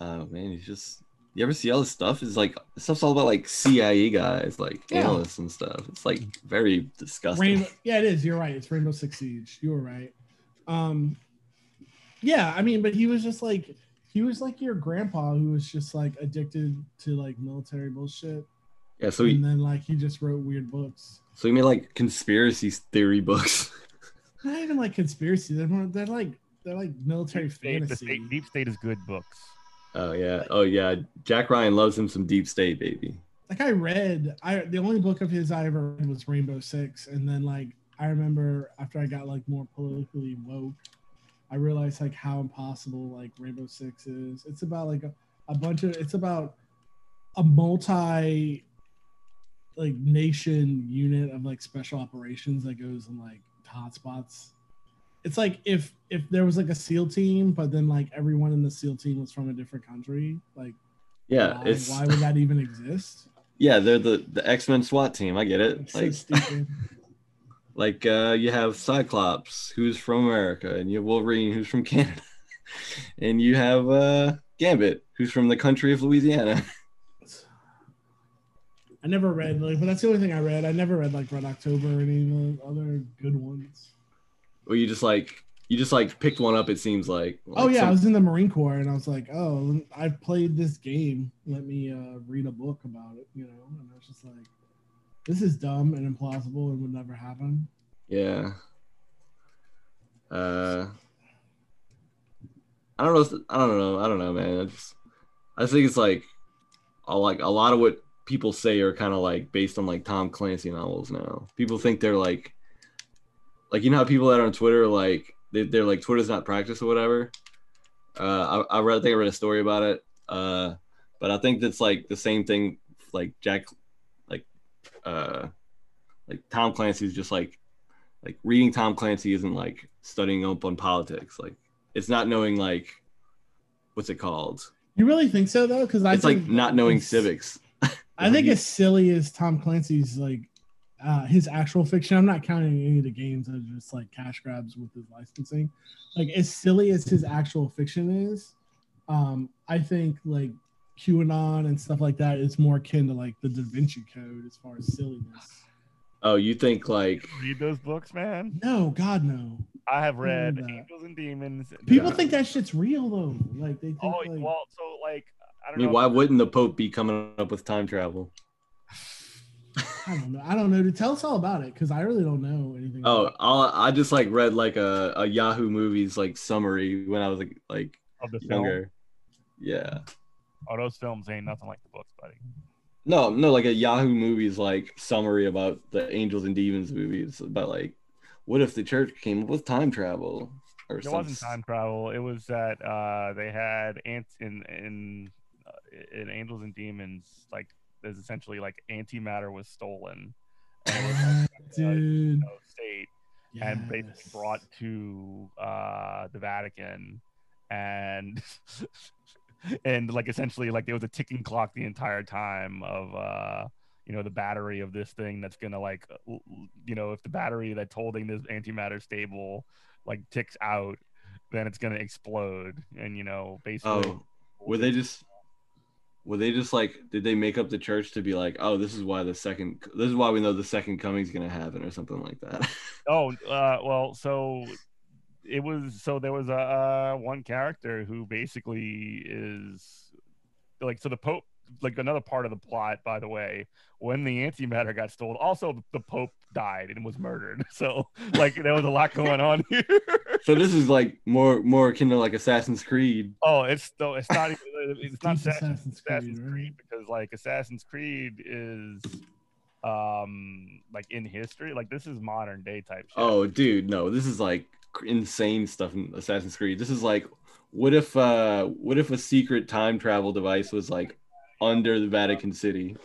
Oh man, he's just. You ever see all this stuff? It's like stuff's all about like CIA guys, like Yeah. analysts and stuff. It's like very disgusting. Rainbow, yeah, it is. You're right. It's Rainbow Six Siege. You were right. Um, yeah, I mean, but he was just like he was like your grandpa who was just like addicted to like military bullshit, Yeah, so he and then like he just wrote weird books. so he made like conspiracy theory books. Not even like conspiracy. They're more, they're like they're like military Deep State, fantasy. state, Deep State is good books. oh yeah, oh yeah. Jack Ryan loves him some deep state, baby. like I read I the only book of his I ever read was Rainbow Six, and then like I remember after I got like more politically woke, I realized like how impossible like Rainbow Six is. It's about like a, a bunch of it's about a multi like nation unit of like special operations that goes in like hotspots. It's like if if there was like a SEAL team, but then like everyone in the SEAL team was from a different country, like Yeah, why, it's why would that even exist? yeah, they're the the X Men SWAT team. I get it. It's Like stupid. like uh, you have Cyclops, who's from America, and you have Wolverine, who's from Canada, and you have uh, Gambit, who's from the country of Louisiana. I never read like, but that's the only thing I read. I never read like Red October or any of the other good ones. Or you just like you just like picked one up. It seems like. oh yeah, some- I was in the Marine Corps and I was like, oh, I played this game. Let me uh, read a book about it, you know. And I was just like, this is dumb and implausible and would never happen. Yeah. Uh, I don't know. if- I don't know. I don't know, man. I just, I think it's like, a, like a lot of what people say are kind of like based on like Tom Clancy novels now. People think they're like, like you know how people that are on Twitter like they, they're like Twitter's not practice or whatever. Uh, I, I read. I think I read a story about it. Uh, but I think that's like the same thing. Like Jack, like, uh, like Tom Clancy's just like like reading Tom Clancy isn't like studying up on politics. Like it's not knowing like what's it called? You really think so though? Because I It's like not knowing civics. I think as silly as Tom Clancy's like uh, his actual fiction, I'm not counting any of the games that are just like cash grabs with his licensing. Like as silly as his actual fiction is, um, I think like QAnon and stuff like that is more akin to like the Da Vinci Code as far as silliness. Oh, you think like Read those books, man. No, God no. I have read that. Angels and Demons. People Yeah. think that shit's real though. Like they think Oh like well, so like I I don't mean, know. why wouldn't the Pope be coming up with time travel? I don't know. I don't know. To tell us all about it because I really don't know anything. Oh, I'll, I just like read like a, a Yahoo Movies like summary when I was like like of the film? younger. Yeah. Oh, those films ain't nothing like the books, buddy. No, no, like a Yahoo Movies like summary about the Angels and Demons movies about like what if the church came up with time travel or something? It something. wasn't time travel. It was that uh, they had ants in in uh, in Angels and Demons. Like there's essentially like antimatter was stolen, and was like, Dude. you know, state and basically brought to uh, the Vatican, and and like essentially like there was a ticking clock the entire time of uh, you know the battery of this thing that's gonna like l- l- you know if the battery that's holding this antimatter stable like ticks out, then it's gonna explode, and you know basically. Oh, were they just were they just like did they make up the church to be like oh this is why the second this is why we know the second coming's gonna happen or something like that? Oh, uh, well, so it was so there was a uh, one character who basically is like so the Pope like another part of the plot by the way when the antimatter got stolen also the pope died and was murdered. So like there was a lot going on here. So this is like more more akin to like assassin's creed. Oh it's though it's not it's not assassin's, Assassin's Creed, assassin's right? creed because like assassin's creed is um like in history like this is modern day type shit. oh dude no this is like insane stuff in assassin's creed. This is like what if uh what if a secret time travel device was like under the vatican city?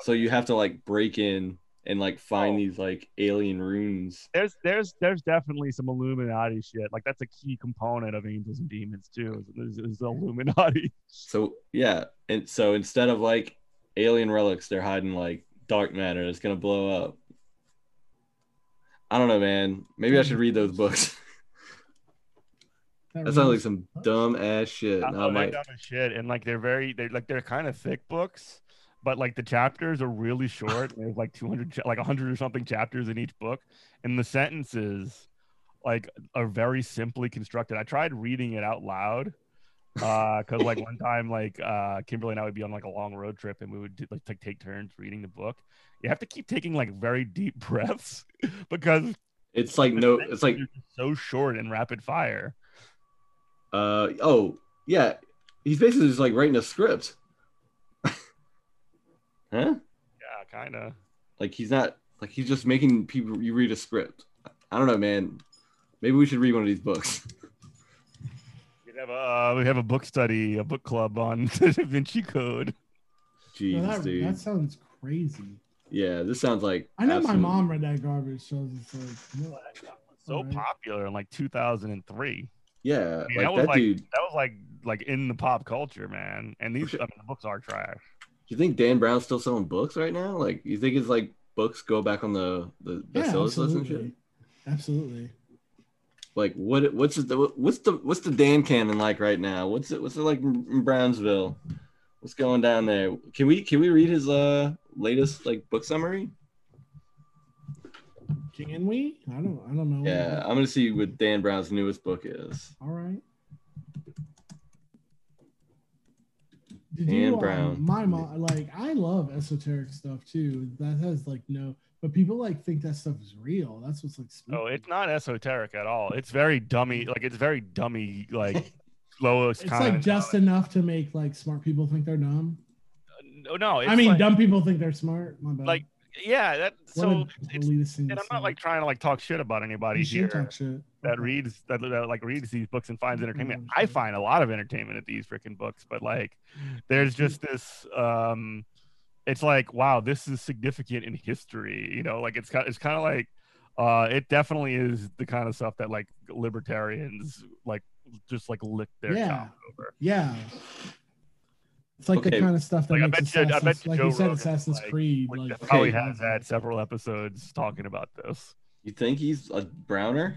So you have to like break in and like find oh. these like alien runes. There's there's there's definitely some Illuminati shit. Like that's a key component of Angels and Demons too. Is, is the Illuminati. So yeah, and so instead of like alien relics, they're hiding like dark matter that's gonna blow up. I don't know, man. Maybe I should read those books. That sounds like some dumb ass shit. I No, know my- dumb as shit, and like they're very they're like they're kind of thick books, but like the chapters are really short. There's like 200, cha- like 100 or something chapters in each book, and the sentences like are very simply constructed. I tried reading it out loud because like one time like uh Kimberly and I would be on like a long road trip and we would do, like take take turns reading the book. You have to keep taking like very deep breaths because it's like no, it's like so short and rapid fire. uh oh yeah, he's basically just like writing a script. Huh? Yeah, kind of. Like he's not like he's just making people you read a script. I don't know, man. Maybe we should read one of these books. We have a uh, we have a book study, a book club on Da Vinci Code. Jesus, that, dude. that sounds crazy. Yeah, this sounds like I know absolute- my mom read that garbage, so it's like, you know, So Alright. popular in like 2003. Yeah, I mean, like that was that like dude. that was like like in the pop culture, man. And these I mean, the books are trash. You think Dan Brown's still selling books right now? Like, you think his like books go back on the the Yeah, bestsellers list and shit? absolutely. Absolutely. Like, what what's the what's the what's the Dan canon like right now? What's it what's it like in Brownsville? What's going down there? Can we can we read his uh latest like book summary? Can we? I don't. I don't know. Yeah, I'm gonna see what Dan Brown's newest book is. All right. Did Dan you, um, Brown. my mom, like, I love esoteric stuff too. That has like no, but people like think that stuff is real. That's what's like. Spooky. Oh, it's not esoteric at all. It's very dummy. Like it's very dummy. Like lowest It's kind like just enough to make like smart people think they're dumb. no, no. It's I mean, like, dumb people think they're smart. My bad. like yeah. That What so a it's, and I'm not like trying to like talk shit about anybody You here. Should talk shit. that reads that, that like reads these books and finds entertainment. Mhm. I find a lot of entertainment at these freaking books, but like there's just this um it's like wow, this is significant in history, you know, like it's kind it's kind of like uh it definitely is the kind of stuff that like libertarians like just like lick their Yeah. over. Yeah. It's like Okay. the kind of stuff that Like, I makes bet you- I bet you like Joe you said, Rogan's, Assassin's like, Creed. Which Like probably Okay. has had several episodes talking about this. You think he's a Browner?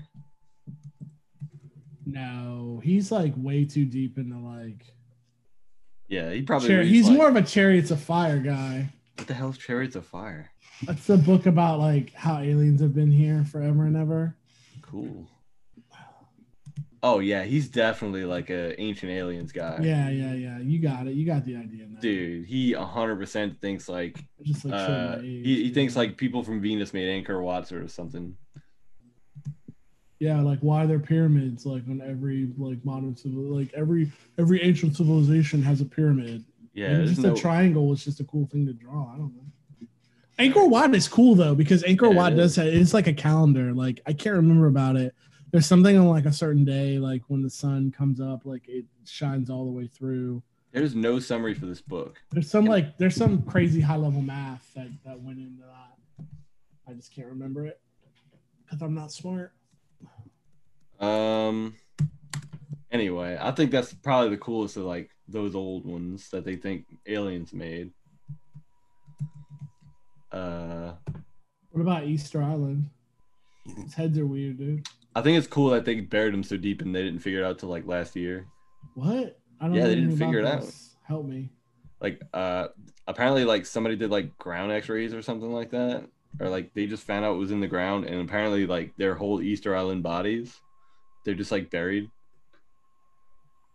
No, he's like way too deep into like. Yeah, he probably. Char- reads, he's like- more of a Chariots of Fire guy. What the hell is Chariots of Fire? That's the book about like how aliens have been here forever and ever. Cool. Oh yeah, he's definitely like a ancient aliens guy. Yeah, yeah, yeah. You got it. You got the idea now. Dude, he hundred percent thinks like just like uh, age, he, he yeah. thinks like people from Venus made Angkor Wats or something. Yeah, like why are there pyramids like on every like modern civil like every every ancient civilization has a pyramid. Yeah, and just no, a triangle was just a cool thing to draw. I don't know. Angkor Wat is cool though because Angkor Yeah, Wat does have, it's like a calendar. Like I can't remember about it. There's something on like a certain day, like when the sun comes up, like it shines all the way through. there's no summary for this book. There's some like there's some crazy high level math that that went into that. I just can't remember it because I'm not smart. Um. Anyway, I think that's probably the coolest of like those old ones that they think aliens made. Uh, What about Easter Island? His heads are weird, dude. I think it's cool that they buried them so deep and they didn't figure it out till like last year. What? I don't Yeah, they didn't figure it out. this. Help me. Like, uh, apparently, like somebody did like ground X-rays or something like that, or like they just found out it was in the ground, and apparently, like their whole Easter Island bodies, they're just like buried.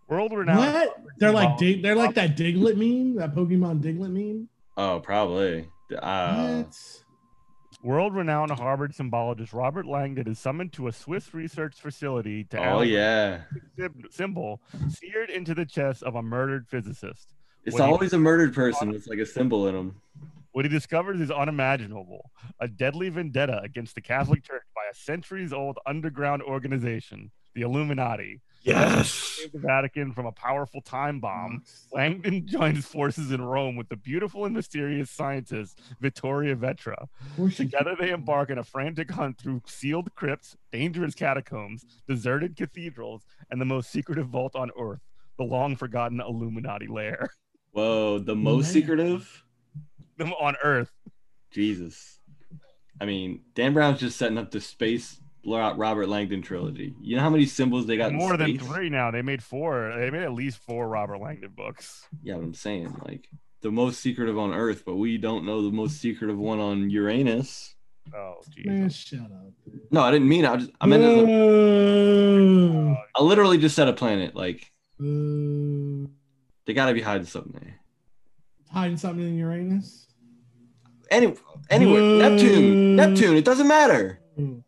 World renowned. What? They're like dig- they're like that Diglett meme, that Pokemon Diglett meme. Oh, probably. Uh, what? World renowned Harvard symbologist Robert Langdon is summoned to a Swiss research facility to oh yeah, symbol seared into the chest of a murdered physicist. it's What do you- always a murdered person with like a symbol in them. What he discovers is unimaginable a deadly vendetta against the Catholic Church by a centuries old underground organization, the Illuminati. Yes. Save the Vatican from a powerful time bomb. Langdon joins forces in Rome with the beautiful and mysterious scientist Vittoria Vetra. Of course you Together, they embark on a frantic hunt through sealed crypts, dangerous catacombs, deserted cathedrals, and the most secretive vault on Earth, the long forgotten Illuminati lair Whoa, the most Man. secretive? on Earth. Jesus. I mean, Dan Brown's just setting up the space Robert Langdon trilogy. You know how many symbols they got in More than three now. They made four. They made at least four Robert Langdon books. Yeah, I'm saying like the most secretive on Earth, but we don't know the most secretive one on Uranus. Oh, jeez. Man, shut up. Dude. No, I didn't mean it. I just I meant it as a- Boo. I literally just said a planet. Like Boo. they gotta be hiding something there. Hiding something in Uranus. Any anywhere. Boo. Neptune. Neptune, it doesn't matter. Boo.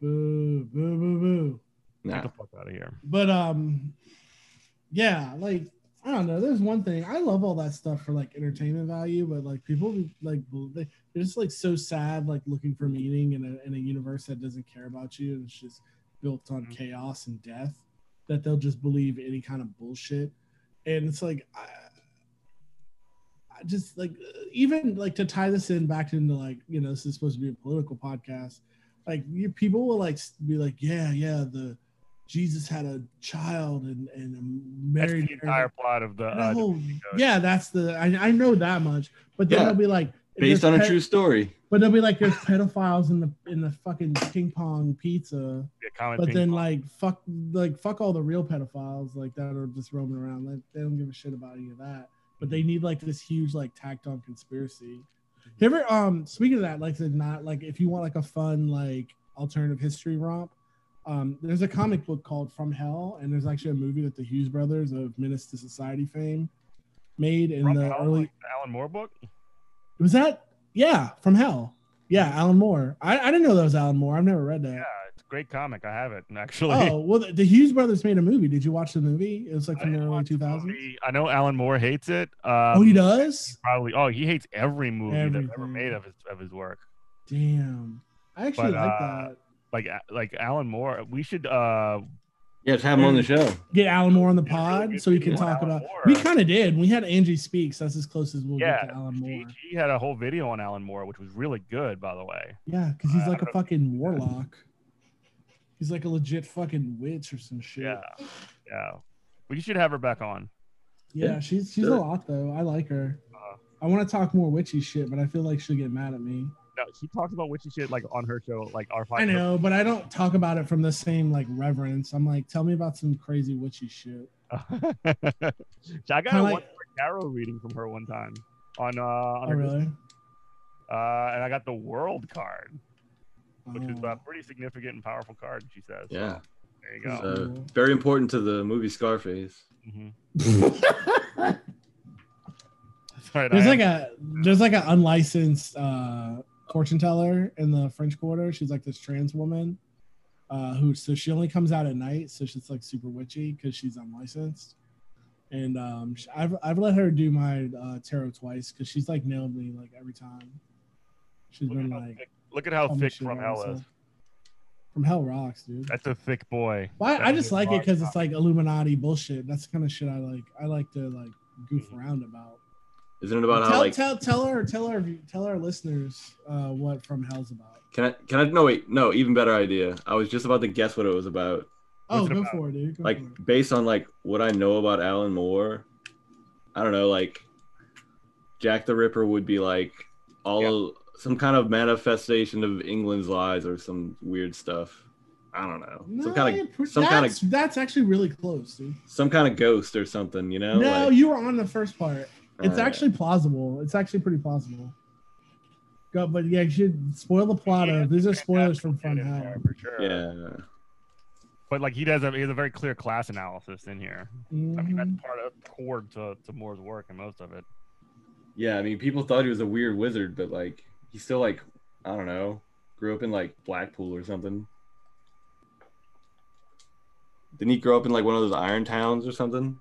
Boo. Boo. Boo. Boo. Get the fuck out of here. But um, yeah, like I don't know. There's one thing I love all that stuff for like entertainment value, but like people like they- they're just like so sad, like looking for meaning in a in a universe that doesn't care about you and it's just built on Mhm. chaos and death that they'll just believe any kind of bullshit. And it's like I, I just like even like to tie this in back into like you know this is supposed to be a political podcast. Like you, people will like be like, yeah, yeah, the Jesus had a child and and That's married the entire her. plot of the. Uh, whole- Da Vinci Code. yeah, that's the I, I know that much, but then Yeah. they'll be like Based there's on a true story. But they'll be like, there's pedophiles in the in the fucking ping pong pizza. Yeah, But then Pong. like fuck like fuck all the real pedophiles like that are just roaming around. Like, they don't give a shit about any of that. But they need like this huge like tacked on conspiracy. You ever um speaking of that, like the not like if you want like a fun like alternative history romp, um there's a comic book called From Hell, and there's actually a movie that the Hughes brothers of Menace to Society fame made in From the Hell, early Alan Moore book. was that yeah, From Hell. Yeah, Alan Moore. I, I didn't know that was Alan Moore. I've never read that. Yeah, great comic. I have it actually. Oh well, the, the Hughes brothers made a movie. Did you watch the movie? It was like I from the didn't early watch the two thousands. I know Alan Moore hates it. Um, oh, he does. Probably. Oh, he hates every movie that's ever made of his of his work. Damn, I actually But, like uh, that. Like like Alan Moore. We should uh Yeah, just have him on the show. Get Alan Moore on the Get really pod good so he video can talk Alan about. Moore. We kind of did. We had Angie Speaks. That's as close as we'll yeah. get to Alan He, Moore. he had a whole video on Alan Moore, which was really good, by the way. Yeah, because he's I like a don't- fucking warlock. He's like a legit fucking witch or some shit. Yeah, yeah. We should have her back on. Yeah, Yeah, she's she's do a lot though. I like her. Uh, I want to talk more witchy shit, but I feel like she'll get mad at me. No, she talks about witchy shit like on her show, like our. I know, but I don't talk about it from the same like reverence. I'm like, tell me about some crazy witchy shit. I got Kinda a like- one tarot reading from her one time on uh on Oh, her really? uh and I got the world card, which is a pretty significant and powerful card. She says. So, Yeah. there you go. So, very important to the movie Scarface. Mhm. there's I like am- a there's like an unlicensed uh fortune teller in the French Quarter. She's like this trans woman, uh, who so she only comes out at night, so she's like super witchy because she's unlicensed. And um, sh- I've I've let her do my uh, tarot twice because she's like nailed me like every time. She's look, been like thick, look at how tell me thick shit from hell myself. is. from hell rocks, dude. That's a thick boy. Well, I, I just like it because it's like Illuminati bullshit. That's the kind of shit I like. I like to like goof Mhm. around about. Isn't it about tell, how like tell tell our tell our tell our listeners uh, what From Hell's about. can I can I no wait no even better idea. I was just about to guess what it was about. Oh, What's go about? for it, dude. Go Like it. based on like what I know about Alan Moore, I don't know like Jack the Ripper would be like all some kind of manifestation of England's lies or some weird stuff. I don't know. some kind of some kind of that's, that's actually really close, dude. some kind of ghost or something, you know? no, Like, you were on the first part. It's uh, actually plausible. It's actually pretty plausible. Go, but yeah, you should spoil the plot He of. These are spoilers from fantastic From Hell. for sure. yeah. But like he does, a, he has a very clear class analysis in here. I mean, that's Mhm. part of core to, to Moore's work and most of it. Yeah, I mean, people thought he was a weird wizard, but like, he's still like, I don't know, grew up in like Blackpool or something. Didn't he grow up in like one of those iron towns or something?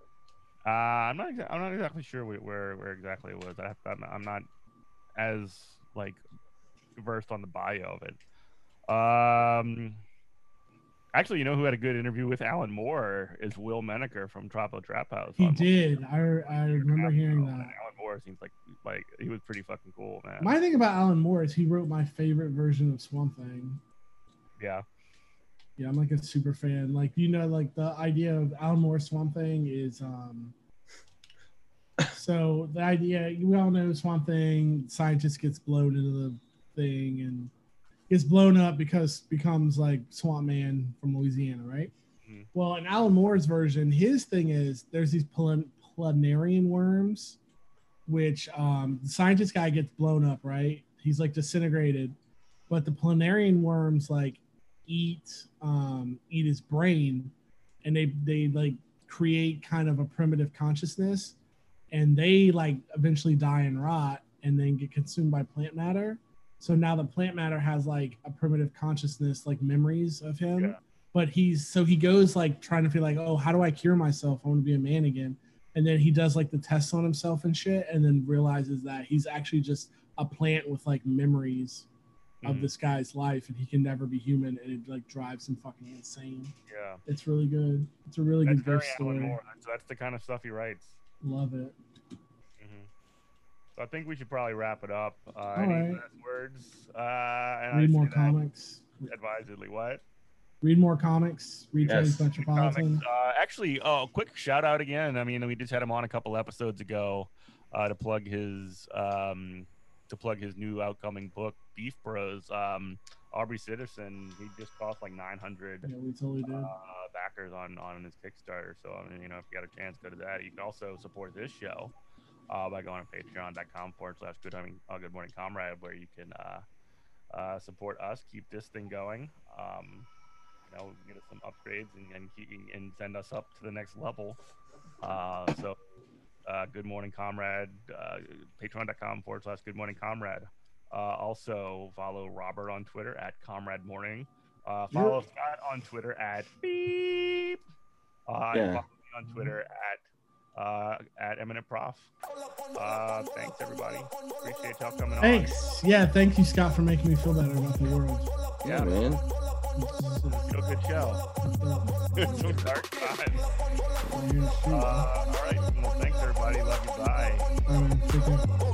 Uh, I'm not. exa- I'm not exactly sure where where, where exactly it was. I have, I'm, I'm not as like versed on the bio of it. Um, Actually, you know who had a good interview with Alan Moore is Will Menaker from Chapo Trap House. He on- did. I I remember hearing that. Moore seems like like he was pretty fucking cool, man. My thing about Alan Moore is he wrote my favorite version of Swamp Thing. yeah, Yeah, I'm like a super fan. Like you know, like the idea of Alan Moore Swamp Thing is um so the idea we all know Swamp Thing, scientist gets blown into the thing and gets blown up because becomes like Swamp Man from Louisiana, right? Mhm. Well, in Alan Moore's version, his thing is there's these plan- planarian worms, which um the scientist guy gets blown up, right? He's like disintegrated, but the planarian worms like eat um eat his brain and they they like create kind of a primitive consciousness and they like eventually die and rot and then get consumed by plant matter. So now the plant matter has like a primitive consciousness like memories of him. Yeah. but he's so he goes like trying to feel like oh how do i cure myself? I want to be a man again and then he does like the tests on himself and shit and then realizes that he's actually just a plant with like memories of Mhm. this guy's life and he can never be human and it like drives him fucking insane yeah. it's really good it's a really That's good very ghost Alan story. That's, that's the kind of stuff he writes. love it hmm So I think we should probably wrap it up. Uh, All any right. last words? Uh, and read more comics Advisedly, what? Read more comics read Yes. Metropolitan. Uh, actually, oh, quick shout out again. I mean, we just had him on a couple episodes ago uh, to plug his um, to plug his new outcoming book, Beef Bros. Um, Aubrey Citizen. He just cost like nine hundred yeah we totally did uh, backers on on his Kickstarter. So I mean, you know, if you got a chance, go to that. You can also support this show uh, by going to patreon.com forward slash good morning, uh, good morning comrade, where you can uh, uh, support us, keep this thing going. Um, you know, get us some upgrades and and, keep, and send us up to the next level. Uh, so. Uh, good morning, comrade. Uh, Patreon.com forward slash good morning, comrade. Uh, also, follow Robert on Twitter at comrade morning. Uh, follow Scott on Twitter at beep. Uh, Yeah. follow me on Twitter at uh, at eminent prof. Uh, thanks everybody. Appreciate y'all coming on. thanks yeah thank you scott for making me feel better about the world Yeah, man. Still good show. Some dark times. Uh, Uh, all right. Well, thanks everybody. Love you. Bye.